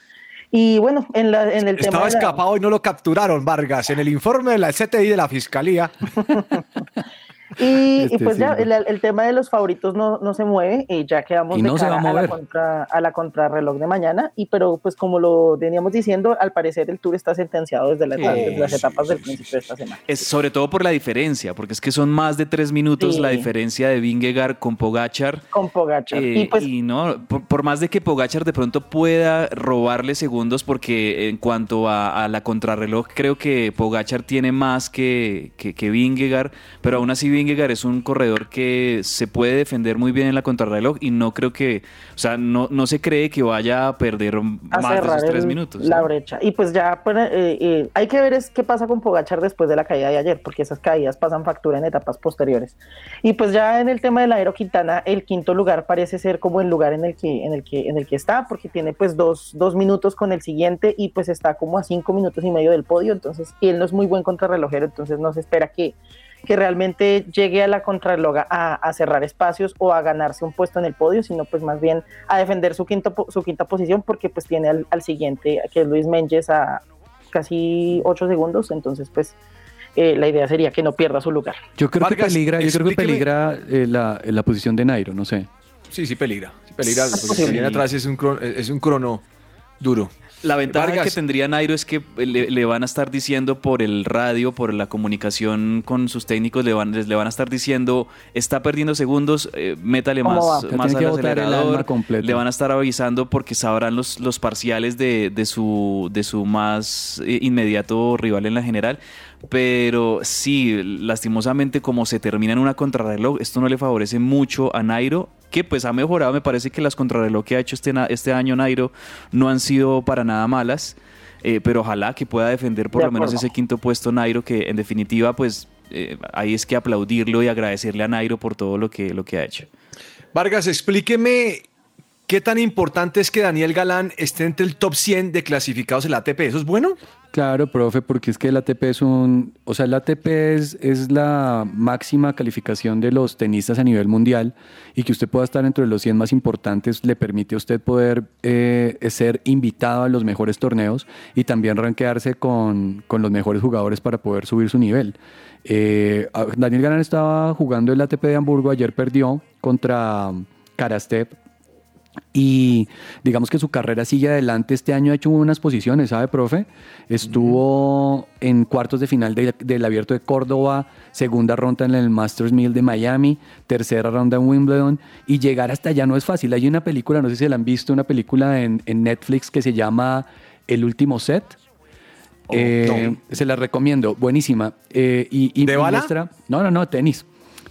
Y bueno, en, la, en el tema... Estaba de la- escapado y no lo capturaron, Vargas. En el informe de la CTI de la Fiscalía. *laughs* *laughs* Y, y Este pues ya el, el tema de los favoritos no, no se mueve, y ya quedamos Y de no se cara va a la contra, a la contrarreloj de mañana, y pero pues como lo veníamos diciendo, al parecer el tour está sentenciado desde, la- Sí, desde las sí, etapas del principio de esta semana. Es sobre todo por la diferencia, porque es que son más de tres minutos Sí. la diferencia de Vingegaard con Pogachar. Con Pogacar. Eh, y pues y no, por, por más de que Pogachar de pronto pueda robarle segundos, porque en cuanto a, a la contrarreloj, creo que Pogachar tiene más que, que, que Vingegaard, pero aún así Vingegaard es un corredor que se puede defender muy bien en la contrarreloj y no creo que, o sea, no, no se cree que vaya a perder a más de esos tres el- minutos. la brecha. Y pues ya pues, eh, eh, hay que ver es qué pasa con Pogachar después de la caída de ayer, porque esas caídas pasan factura en etapas posteriores. Y pues ya en el tema del Aero Quintana, el quinto lugar parece ser como el lugar en el que, en el que, en el que está, porque tiene pues dos, dos minutos con el siguiente y pues está como a cinco minutos y medio del podio, entonces él no es muy buen contrarrelojero, entonces no se espera que, que realmente llegue a la contrarreloj a, a cerrar espacios o a ganarse un puesto en el podio, sino pues más bien a defender su quinta, po- su quinta posición porque pues tiene al, al siguiente, que es Luis Menges a casi ocho segundos, entonces pues eh, la idea sería que no pierda su lugar. Yo creo que peligra, yo creo que peligra eh, la, la posición de Nairo, no sé. Sí, sí, peligra. Sí, peligra. Es Porque viene atrás es un, crono, es un crono duro. La ventaja Vargas. que tendría Nairo es que le, le van a estar diciendo por el radio, por la comunicación con sus técnicos, le van, les- le van a estar diciendo, está perdiendo segundos, eh, métale ¿Cómo más, más al acelerador. Le van a estar avisando porque sabrán los, los parciales de, de su, de su más eh, inmediato rival en la general. Pero sí, lastimosamente como se termina en una contrarreloj, esto no le favorece mucho a Nairo, que pues ha mejorado. Me parece que las contrarreloj que ha hecho este, este año Nairo no han sido para nada malas. eh, pero ojalá que pueda defender por De lo menos ese quinto puesto Nairo, que en definitiva pues eh, ahí es que aplaudirlo y agradecerle a Nairo por todo lo que, lo que ha hecho. Vargas, explíqueme ¿qué tan importante es que Daniel Galán esté entre el top 100 de clasificados en la ATP? ¿Eso es bueno? Claro, profe, porque es que el ATP es un, o sea, el ATP es, es la máxima calificación de los tenistas a nivel mundial y que usted pueda estar entre los 100 más importantes le permite a usted poder eh, ser invitado a los mejores torneos y también rankearse con, con los mejores jugadores para poder subir su nivel. Eh, Daniel Galán estaba jugando el ATP de Hamburgo, ayer perdió contra Karastep, y digamos que su carrera sigue adelante. Este año ha hecho unas posiciones, ¿sabe, profe? Estuvo en cuartos de final de- del Abierto de Córdoba, segunda ronda en el Masters 1000 de Miami, tercera ronda en Wimbledon. Y llegar hasta allá no es fácil. Hay una película, no sé si la han visto, una película en, en Netflix que se llama El último set. Eh, Se la recomiendo, buenísima. Eh, y, y- ¿De bala? muestra- no, no, no, tenis.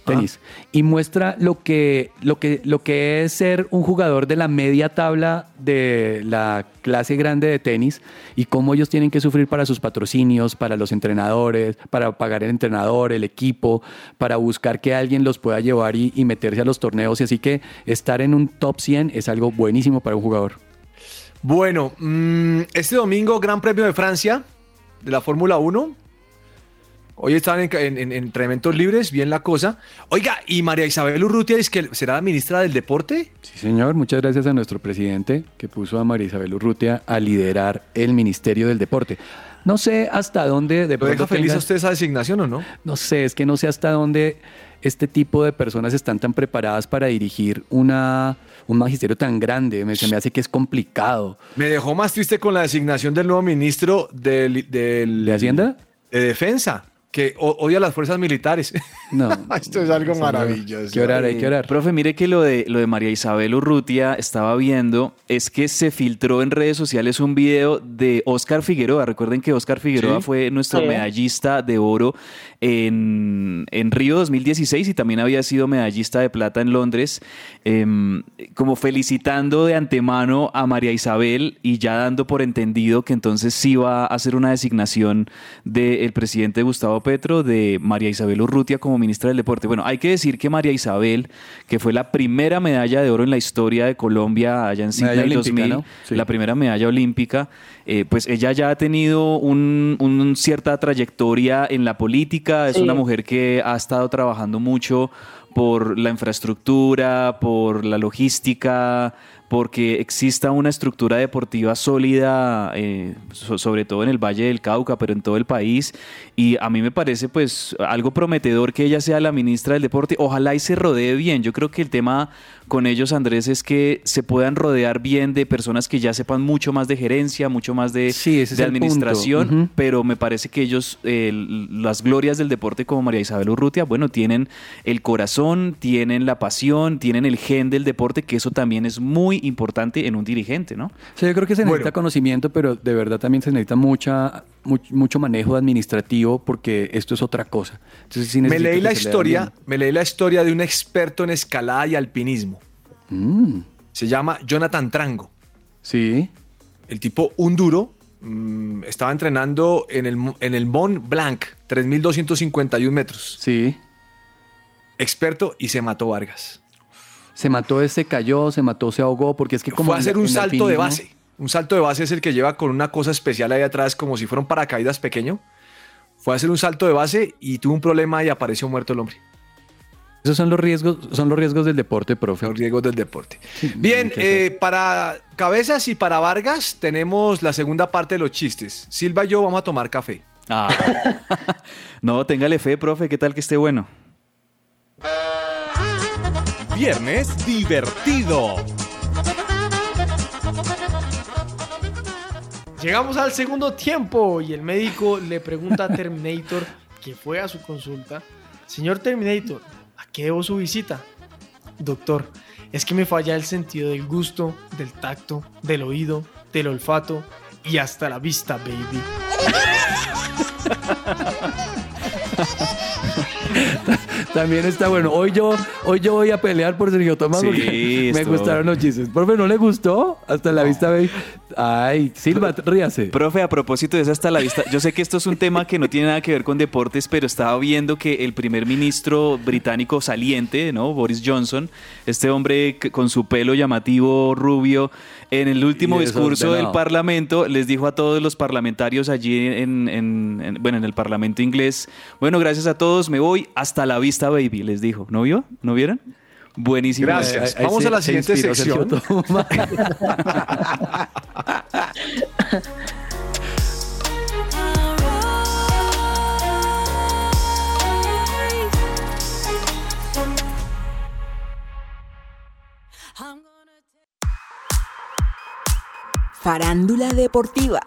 Tenis. Y muestra lo que, lo, que, lo que es ser un jugador de la media tabla de la clase grande de tenis y cómo ellos tienen que sufrir para sus patrocinios, para los entrenadores, para pagar el entrenador, el equipo, para buscar que alguien los pueda llevar y, y meterse a los torneos. Y así que estar en un top 100 es algo buenísimo para un jugador. Bueno, mm, este domingo Gran Premio de Francia de la Fórmula 1. Hoy están en, en- en entrenamientos libres, bien la cosa. Oiga, ¿y María Isabel Urrutia es que será la ministra del Deporte? Sí, señor. Muchas gracias a nuestro presidente que puso a María Isabel Urrutia a liderar el Ministerio del Deporte. No sé hasta dónde de ¿Lo deja feliz a usted esa designación o no? No sé, es que no sé hasta dónde este tipo de personas están tan preparadas para dirigir una, un magisterio tan grande. Me, se me hace que es complicado. Me dejó más triste con la designación del nuevo ministro del, del- ¿De Hacienda? De Defensa, que odia a las fuerzas militares. No. *laughs* Esto es algo maravilloso. que orar, hay que orar. Profe, mire que lo de, lo de María Isabel Urrutia estaba viendo, es que se filtró en redes sociales un video de Oscar Figueroa. Recuerden que Oscar Figueroa Sí. fue nuestro Sí. medallista de oro en, en Río 2016 y también había sido medallista de plata en Londres, em, como felicitando de antemano a María Isabel y ya dando por entendido que entonces sí va a hacer una designación del presidente Gustavo Petro de María Isabel Urrutia como ministra del Deporte. Bueno, hay que decir que María Isabel, que fue la primera medalla de oro en la historia de Colombia allá en Sydney olímpica, 2000, ¿no? Sí. la primera medalla olímpica, eh, pues ella ya ha tenido un, un cierta trayectoria en la política, es Sí. una mujer que ha estado trabajando mucho por la infraestructura, por la logística, porque exista una estructura deportiva sólida, eh, so- sobre todo en el Valle del Cauca, pero en todo el país. Y a mí me parece pues algo prometedor que ella sea la ministra del deporte. Ojalá y se rodee bien. Yo creo que el tema con ellos, Andrés, es que se puedan rodear bien de personas que ya sepan mucho más de gerencia, mucho más de, administración, pero me parece que ellos, eh, las glorias del deporte como María Isabel Urrutia, bueno, tienen el corazón, tienen la pasión, tienen el gen del deporte, que eso también es muy importante en un dirigente, ¿no? Sí, yo creo que se necesita conocimiento, pero de verdad también se necesita mucha, much- mucho manejo administrativo porque esto es otra cosa. Entonces, sí Me leí la historia, me leí la historia de un experto en escalada y alpinismo. Mm. Se llama Jonathan Trango. Sí. El tipo, un duro, mm, estaba entrenando en el, en el Mont Blanc, 3.251 metros. Sí. Experto y se mató Vargas. Se mató, se cayó, se mató, se ahogó, porque es que como... Fue a hacer un salto de base. Un salto de base es el que lleva con una cosa especial ahí atrás, como si fuera un paracaídas pequeño. Fue a hacer un salto de base y tuvo un problema y apareció muerto el hombre. Esos son los riesgos, son los riesgos del deporte, profe. Los riesgos del deporte. Bien, eh, para Cabezas y para Vargas tenemos la segunda parte de los chistes. Silva y yo vamos a tomar café. Ah. *laughs* no, téngale fe, profe, ¿qué tal que esté bueno? Viernes divertido. Llegamos al segundo tiempo y el médico le pregunta a Terminator, que fue a su consulta, Señor Terminator, ¿a qué debo su visita? Doctor, es que me falla el sentido del gusto, del tacto, del oído, del olfato y hasta la vista, baby. *laughs* *laughs* También está bueno. Hoy yo, hoy yo voy a pelear por Sergio Tomás Sí, porque me gustaron los chistes. Profe, ¿no le gustó? Hasta la vista ve. Ay, Silva, ríase. Profe, a propósito de eso hasta la vista, yo sé que esto es un tema que no tiene nada que ver con deportes, pero estaba viendo que el primer ministro británico saliente, ¿no? Boris Johnson, este hombre con su pelo llamativo rubio, en el último discurso del. Parlamento les dijo a todos los parlamentarios allí en, en- en- bueno, en el Parlamento inglés, bueno, gracias a todos, me voy, hasta la vista, baby, les dijo. ¿No vio? ¿No vieron? Buenísimo. Gracias. Vamos a la siguiente sección. *laughs* *laughs* Farándula deportiva.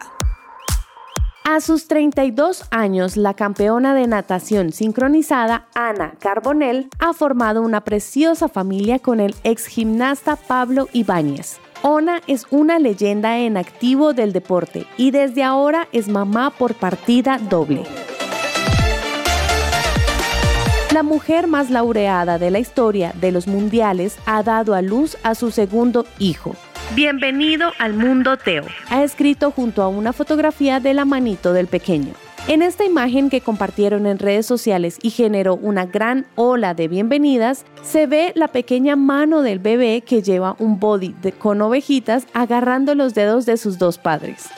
A sus 32 años, la campeona de natación sincronizada, Ana Carbonell, ha formado una preciosa familia con el ex gimnasta Pablo Ibáñez. Ona es una leyenda en activo del deporte y desde ahora es mamá por partida doble. La mujer más laureada de la historia de los mundiales ha dado a luz a su segundo hijo. Bienvenido al mundo Teo, ha escrito junto a una fotografía de la manito del pequeño. En esta imagen que compartieron en redes sociales y generó una gran ola de bienvenidas, se ve la pequeña mano del bebé que lleva un body con ovejitas agarrando los dedos de sus dos padres.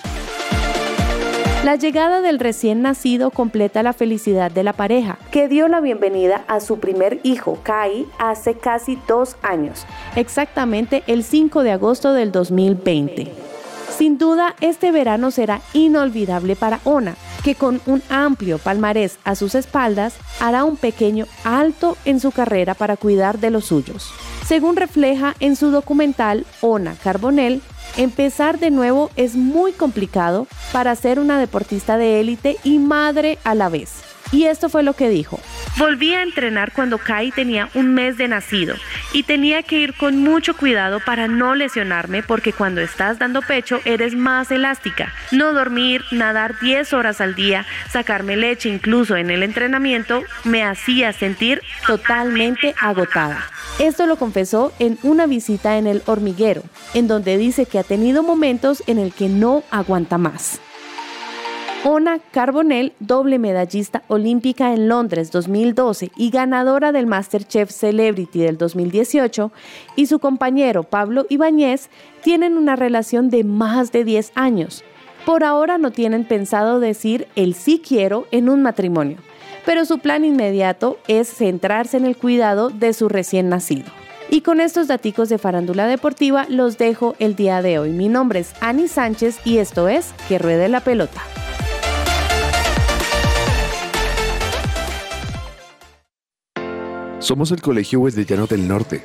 La llegada del recién nacido completa la felicidad de la pareja, que dio la bienvenida a su primer hijo, Kai, hace casi dos años, exactamente el 5 de agosto del 2020. Sin duda, este verano será inolvidable para Ona, que con un amplio palmarés a sus espaldas hará un pequeño alto en su carrera para cuidar de los suyos. Según refleja en su documental Ona Carbonell, empezar de nuevo es muy complicado para ser una deportista de élite y madre a la vez. Y esto fue lo que dijo. Volví a entrenar cuando Kai tenía un mes de nacido y tenía que ir con mucho cuidado para no lesionarme porque cuando estás dando pecho eres más elástica. No dormir, nadar 10 horas al día, sacarme leche incluso en el entrenamiento me hacía sentir totalmente agotada. Esto lo confesó en una visita en el hormiguero, en donde dice que ha tenido momentos en el que no aguanta más. Ona Carbonell, doble medallista olímpica en Londres 2012 y ganadora del MasterChef Celebrity del 2018, y su compañero Pablo Ibáñez tienen una relación de más de 10 años. Por ahora no tienen pensado decir el sí quiero en un matrimonio, pero su plan inmediato es centrarse en el cuidado de su recién nacido. Y con estos daticos de farándula deportiva los dejo el día de hoy. Mi nombre es Ani Sánchez y esto es Que Ruede la Pelota. Somos el Colegio Wesleyano del Norte.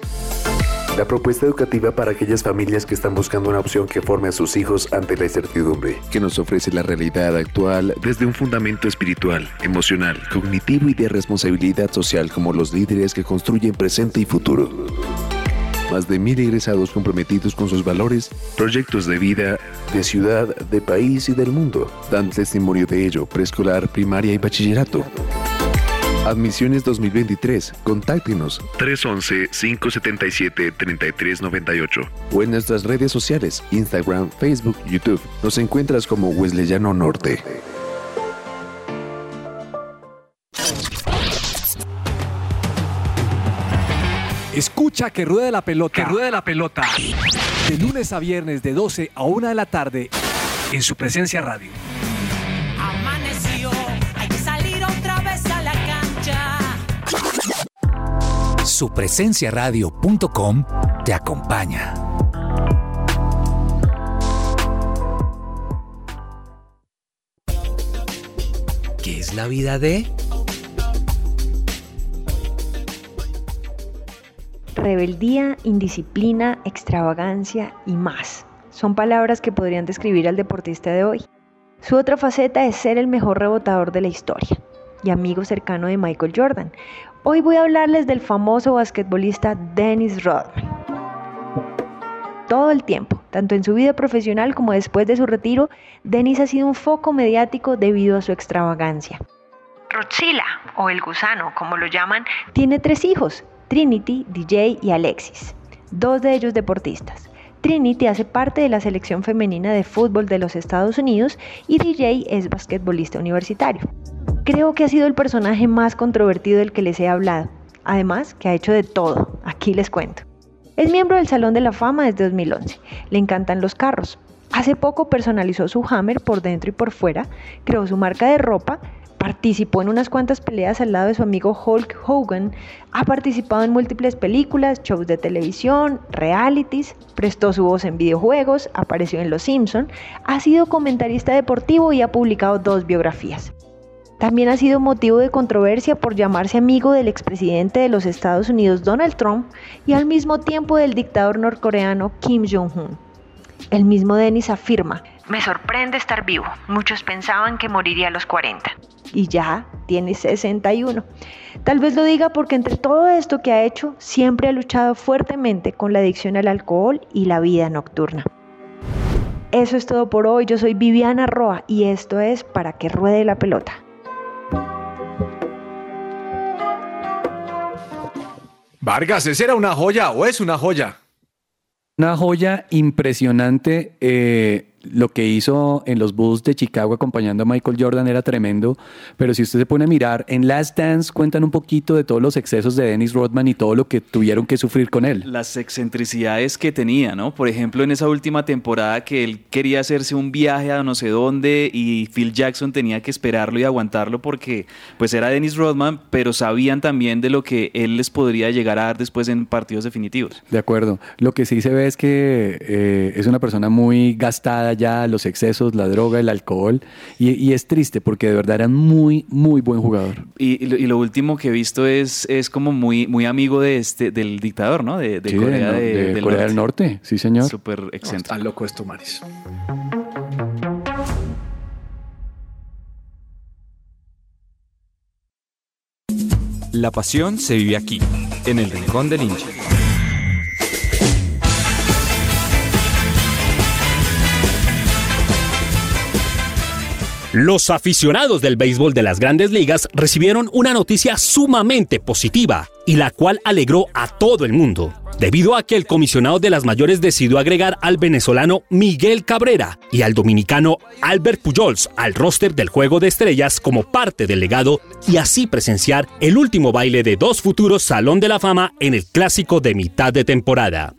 La propuesta educativa para aquellas familias que están buscando una opción que forme a sus hijos ante la incertidumbre, que nos ofrece la realidad actual desde un fundamento espiritual, emocional, cognitivo y de responsabilidad social como los líderes que construyen presente y futuro. Más de mil egresados comprometidos con sus valores, proyectos de vida, de ciudad, de país y del mundo, dan testimonio de ello preescolar, primaria y bachillerato. Admisiones 2023. Contáctenos 311-577-3398 o en nuestras redes sociales, Instagram, Facebook, YouTube. Nos encuentras como Wesleyano Norte. Escucha que ruede la pelota. Que ruede la pelota. De lunes a viernes de 12 a 1 de la tarde en su presencia radio. Supresenciaradio.com te acompaña. ¿Qué es la vida de? Rebeldía, indisciplina, extravagancia y más. Son palabras que podrían describir al deportista de hoy. Su otra faceta es ser el mejor rebotador de la historia y amigo cercano de Michael Jordan. Hoy voy a hablarles del famoso basquetbolista Dennis Rodman. Todo el tiempo, tanto en su vida profesional como después de su retiro, Dennis ha sido un foco mediático debido a su extravagancia. Rotzilla, o el gusano, como lo llaman, tiene tres hijos, Trinity, DJ y Alexis, dos de ellos deportistas. Trinity hace parte de la selección femenina de fútbol de los Estados Unidos y DJ es basquetbolista universitario. Creo que ha sido el personaje más controvertido del que les he hablado. Además, que ha hecho de todo. Aquí les cuento. Es miembro del Salón de la Fama desde 2011. Le encantan los carros. Hace poco personalizó su Hammer por dentro y por fuera, creó su marca de ropa Participó en unas cuantas peleas al lado de su amigo Hulk Hogan. Ha participado en múltiples películas, shows de televisión, realities, prestó su voz en videojuegos, apareció en Los Simpson, ha sido comentarista deportivo y ha publicado dos biografías. También ha sido motivo de controversia por llamarse amigo del expresidente de los Estados Unidos Donald Trump y al mismo tiempo del dictador norcoreano Kim Jong-un. El mismo Dennis afirma, me sorprende estar vivo. Muchos pensaban que moriría a los 40 y ya tiene 61. Tal vez lo diga porque entre todo esto que ha hecho, siempre ha luchado fuertemente con la adicción al alcohol y la vida nocturna. Eso es todo por hoy. Yo soy Viviana Roa y esto es Para que ruede la pelota. Vargas, ¿esa era una joya o es una joya? Una joya impresionante. Eh, lo que hizo en los Bulls de Chicago acompañando a Michael Jordan era tremendo, pero si usted se pone a mirar, en Last Dance cuentan un poquito de todos los excesos de Dennis Rodman y todo lo que tuvieron que sufrir con él. Las excentricidades que tenía, ¿no? Por ejemplo, en esa última temporada que él quería hacerse un viaje a no sé dónde y Phil Jackson tenía que esperarlo y aguantarlo porque pues era Dennis Rodman, pero sabían también de lo que él les podría llegar a dar después en partidos definitivos. De acuerdo. Lo que sí se ve es que eh, es una persona muy gastada ya los excesos, la droga, el alcohol. Y, es triste porque de verdad era muy, muy buen jugador. Y, lo, último que he visto es, es como muy, muy amigo de este, del dictador, ¿no? De, Corea, del, Corea norte. del, norte. Sí, señor. Súper excéntrico. No, loco esto, Maris. La pasión se vive aquí, en el Rincón del Hincha. Los aficionados del béisbol de las grandes ligas recibieron una noticia sumamente positiva y la cual alegró a todo el mundo, debido a que el comisionado de las mayores decidió agregar al venezolano Miguel Cabrera y al dominicano Albert Pujols al roster del Juego de Estrellas como parte del legado y así presenciar el último baile de dos futuros Salón de la Fama en el clásico de mitad de temporada.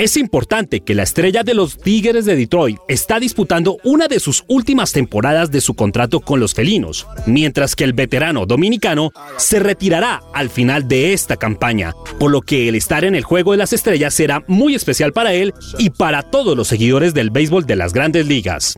Es importante que la estrella de los Tigres de Detroit está disputando una de sus últimas temporadas de su contrato con los felinos, mientras que el veterano dominicano se retirará al final de esta campaña, por lo que el estar en el juego de las estrellas será muy especial para él y para todos los seguidores del béisbol de las grandes ligas.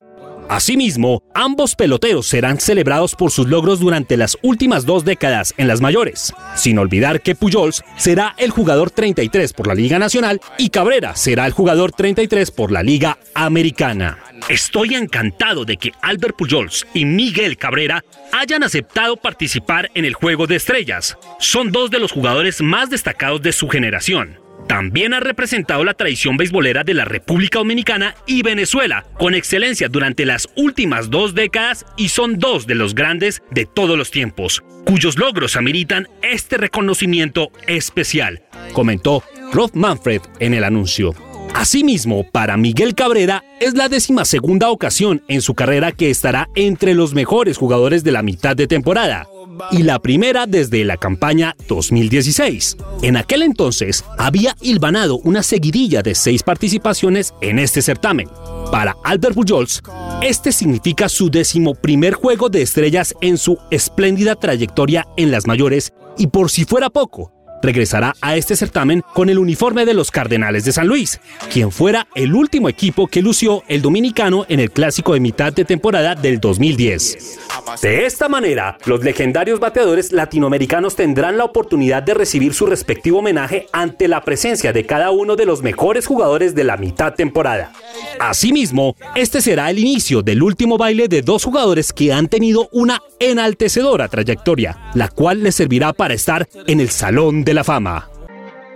Asimismo, ambos peloteros serán celebrados por sus logros durante las últimas dos décadas en las mayores, sin olvidar que Pujols será el jugador 33 por la Liga Nacional y Cabrera será el jugador 33 por la Liga Americana. Estoy encantado de que Albert Pujols y Miguel Cabrera hayan aceptado participar en el Juego de Estrellas. Son dos de los jugadores más destacados de su generación. También ha representado la tradición beisbolera de la República Dominicana y Venezuela con excelencia durante las últimas dos décadas y son dos de los grandes de todos los tiempos, cuyos logros ameritan este reconocimiento especial, comentó Rob Manfred en el anuncio. Asimismo, para Miguel Cabrera es la décima segunda ocasión en su carrera que estará entre los mejores jugadores de la mitad de temporada y la primera desde la campaña 2016. En aquel entonces había hilvanado una seguidilla de seis participaciones en este certamen. Para Albert Pujols, este significa su décimo primer juego de estrellas en su espléndida trayectoria en las mayores y por si fuera poco, regresará a este certamen con el uniforme de los Cardenales de San Luis, quien fuera el último equipo que lució el dominicano en el clásico de mitad de temporada del 2010. De esta manera, los legendarios bateadores latinoamericanos tendrán la oportunidad de recibir su respectivo homenaje ante la presencia de cada uno de los mejores jugadores de la mitad temporada. Asimismo, este será el inicio del último baile de dos jugadores que han tenido una enaltecedora trayectoria, la cual les servirá para estar en el Salón de la Fama.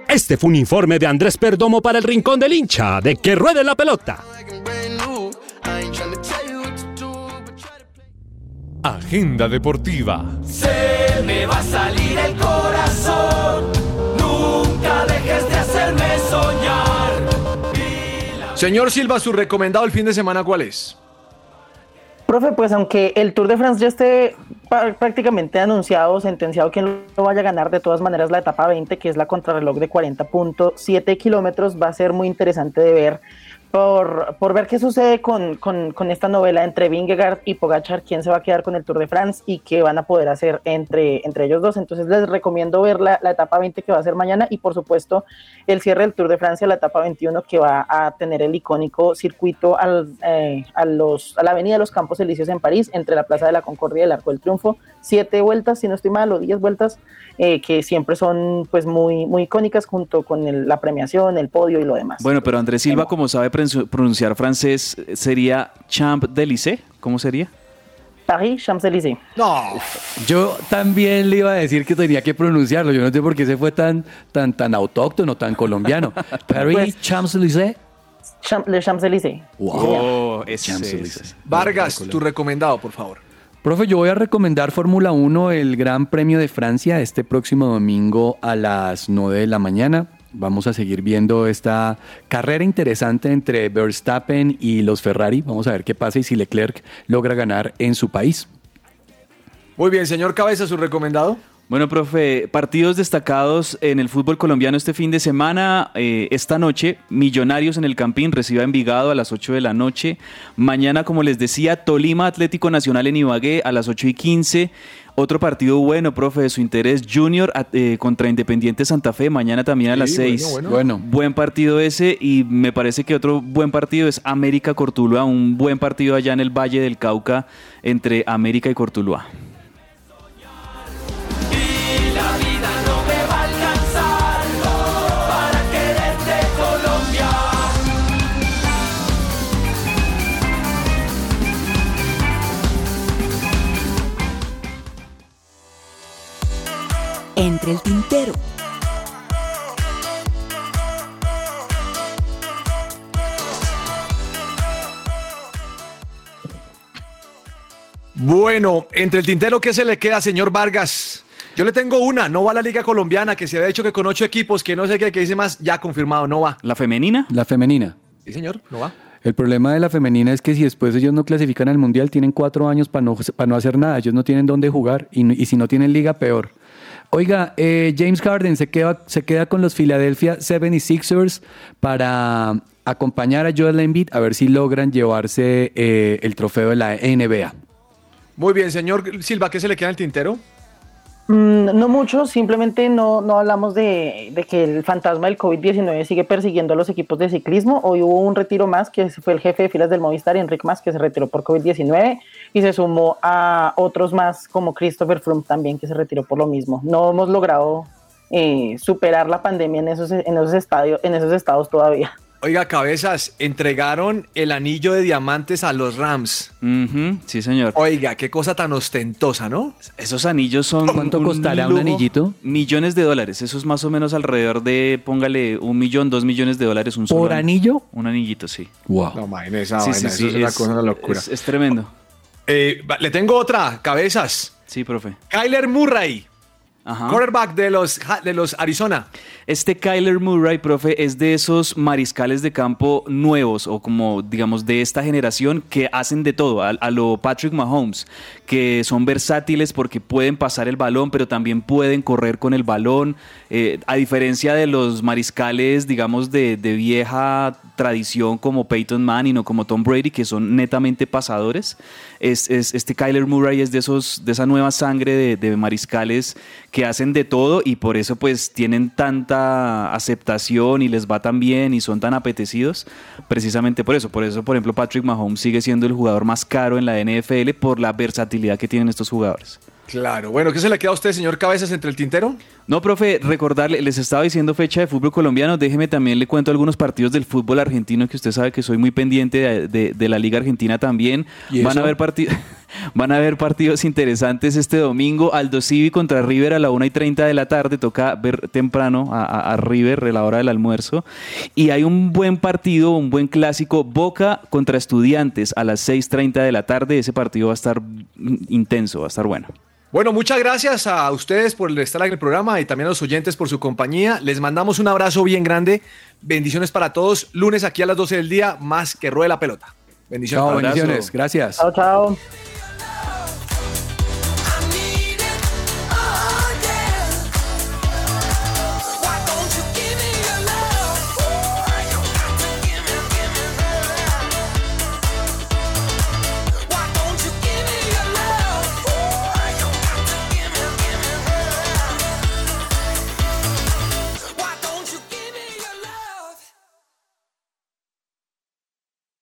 Este fue un informe de Andrés Perdomo para el Rincón del Hincha, de que ruede la pelota. Agenda Deportiva. Se me va a salir el corazón. Nunca dejes de hacerme soñar. Señor Silva, su recomendado el fin de semana, ¿cuál es? Profe, pues aunque el Tour de France ya esté prácticamente anunciado, sentenciado quién lo vaya a ganar, de todas maneras la etapa 20, que es la contrarreloj de 40.7 kilómetros, va a ser muy interesante de ver por, por ver qué sucede con, con- con esta novela entre Vingegaard y Pogachar, quién se va a quedar con el Tour de France y qué van a poder hacer entre, entre ellos dos. Entonces les recomiendo ver la, la etapa 20 que va a ser mañana y por supuesto el cierre del Tour de Francia, la etapa 21 que va a tener el icónico circuito al, eh, a, los, a la Avenida de los Campos Elíseos en París, entre la Plaza de la Concordia y el Arco del Triunfo. Siete vueltas, si no estoy mal, o diez vueltas, eh, que siempre son pues muy, muy icónicas junto con el- la premiación, el podio y lo demás. Bueno, pero Andrés Silva, como sabe pronunciar francés, sería Champ d'Elysée. ¿Cómo sería? Paris, Champs-Élysées. No. Yo también le iba a decir que tenía que pronunciarlo. Yo no sé por qué se fue tan, tan, tan autóctono, tan colombiano. *laughs* Paris, Pues- Champs-Élysées. Champ- Le Champs-Élysées. Oh, ese Champs-Élysées. Vargas, tu recomendado, por favor. Profe, yo voy a recomendar Fórmula 1, el Gran Premio de Francia, este próximo domingo a las 9 de la mañana. Vamos a seguir viendo esta carrera interesante entre Verstappen y los Ferrari. Vamos a ver qué pasa y si Leclerc logra ganar en su país. Muy bien, señor Cabeza, su recomendado. Bueno, profe, partidos destacados en el fútbol colombiano este fin de semana. Eh, esta noche, Millonarios en el Campín recibe a Envigado a las 8 de la noche. Mañana, como les decía, Tolima Atlético Nacional en Ibagué a las 8 y 15. Otro partido bueno, profe, de su interés, Junior eh, contra Independiente Santa Fe, mañana también a Sí, las bueno, 6. bueno. Bueno. Buen partido ese y me parece que otro buen partido es América Cortuluá, un buen partido allá en el Valle del Cauca entre América y Cortuluá. Entre el tintero. Bueno, entre el tintero, ¿qué se le queda, señor Vargas? Yo le tengo una, no va a la Liga Colombiana, que se había hecho que con ocho equipos, que no sé qué, que dice más, ya confirmado, no va. ¿La femenina? La femenina. Sí, señor, no va. El problema de la femenina es que si después ellos no clasifican al mundial, tienen cuatro años para no, para no hacer nada. Ellos no tienen dónde jugar y si no tienen liga, peor. Oiga, eh, James Harden se queda, se queda con los Philadelphia 76ers para acompañar a Joel Embiid a ver si logran llevarse eh, el trofeo de la NBA. Muy bien, señor Silva, ¿qué se le queda en el tintero? Mm, no mucho, simplemente no, no hablamos de, que el fantasma del COVID-19 sigue persiguiendo a los equipos de ciclismo. Hoy hubo un retiro más, que fue el jefe de filas del Movistar, Enric Mas, que se retiró por COVID-19 y se sumó a otros más como Christopher Froome también, que se retiró por lo mismo. No hemos logrado eh, superar la pandemia en esos, en, esos estadios, en esos estados todavía. Oiga, cabezas, entregaron el anillo de diamantes a los Rams. Sí, señor. Oiga, qué cosa tan ostentosa, ¿no? Esos anillos son. ¿Cuánto costará un anillito? Millones de dólares. Eso es más o menos alrededor de, póngale, un millón, dos millones de dólares. Un solo ¿Por anillo? Un anillito, sí. Wow. No, imagínese esa Sí, vaina, sí, eso es una cosa, una locura. Es, es tremendo. Eh, le tengo otra, cabezas. Sí, profe. Kyler Murray, Ajá. quarterback de los, de los Arizona. Este Kyler Murray, profe, es de esos mariscales de campo nuevos o como, digamos, de esta generación que hacen de todo, a, a lo Patrick Mahomes, que son versátiles porque pueden pasar el balón, pero también pueden correr con el balón. Eh, a diferencia de los mariscales, digamos, de, de vieja tradición como Peyton Manning o como Tom Brady, que son netamente pasadores, es, es- este Kyler Murray es de, esos, de esa nueva sangre de, de mariscales que hacen de todo y por eso pues tienen tanta aceptación y les va tan bien y son tan apetecidos, precisamente por eso. Por eso, por ejemplo, Patrick Mahomes sigue siendo el jugador más caro en la NFL por la versatilidad que tienen estos jugadores. Claro, bueno, ¿qué se le queda a usted, señor Cabezas, entre el tintero? No, profe, recordarle, les estaba diciendo fecha de fútbol colombiano, déjeme también le cuento algunos partidos del fútbol argentino que usted sabe que soy muy pendiente de, de- de la Liga Argentina también. ¿Y Van a, haber partidos *laughs* van a haber partidos interesantes este domingo. Aldo Civi contra River a la 1 y 30 de la tarde, toca ver temprano a, a- a River a la hora del almuerzo. Y hay un buen partido, un buen clásico, Boca contra Estudiantes a las 6.30 de la tarde. Ese partido va a estar intenso, va a estar bueno. Bueno, muchas gracias a ustedes por estar en el programa y también a los oyentes por su compañía. Les mandamos un abrazo bien grande. Bendiciones para todos. Lunes aquí a las 12 del día, más que ruede la pelota. Bendiciones. Chao, bendiciones. Gracias. Chao, chao.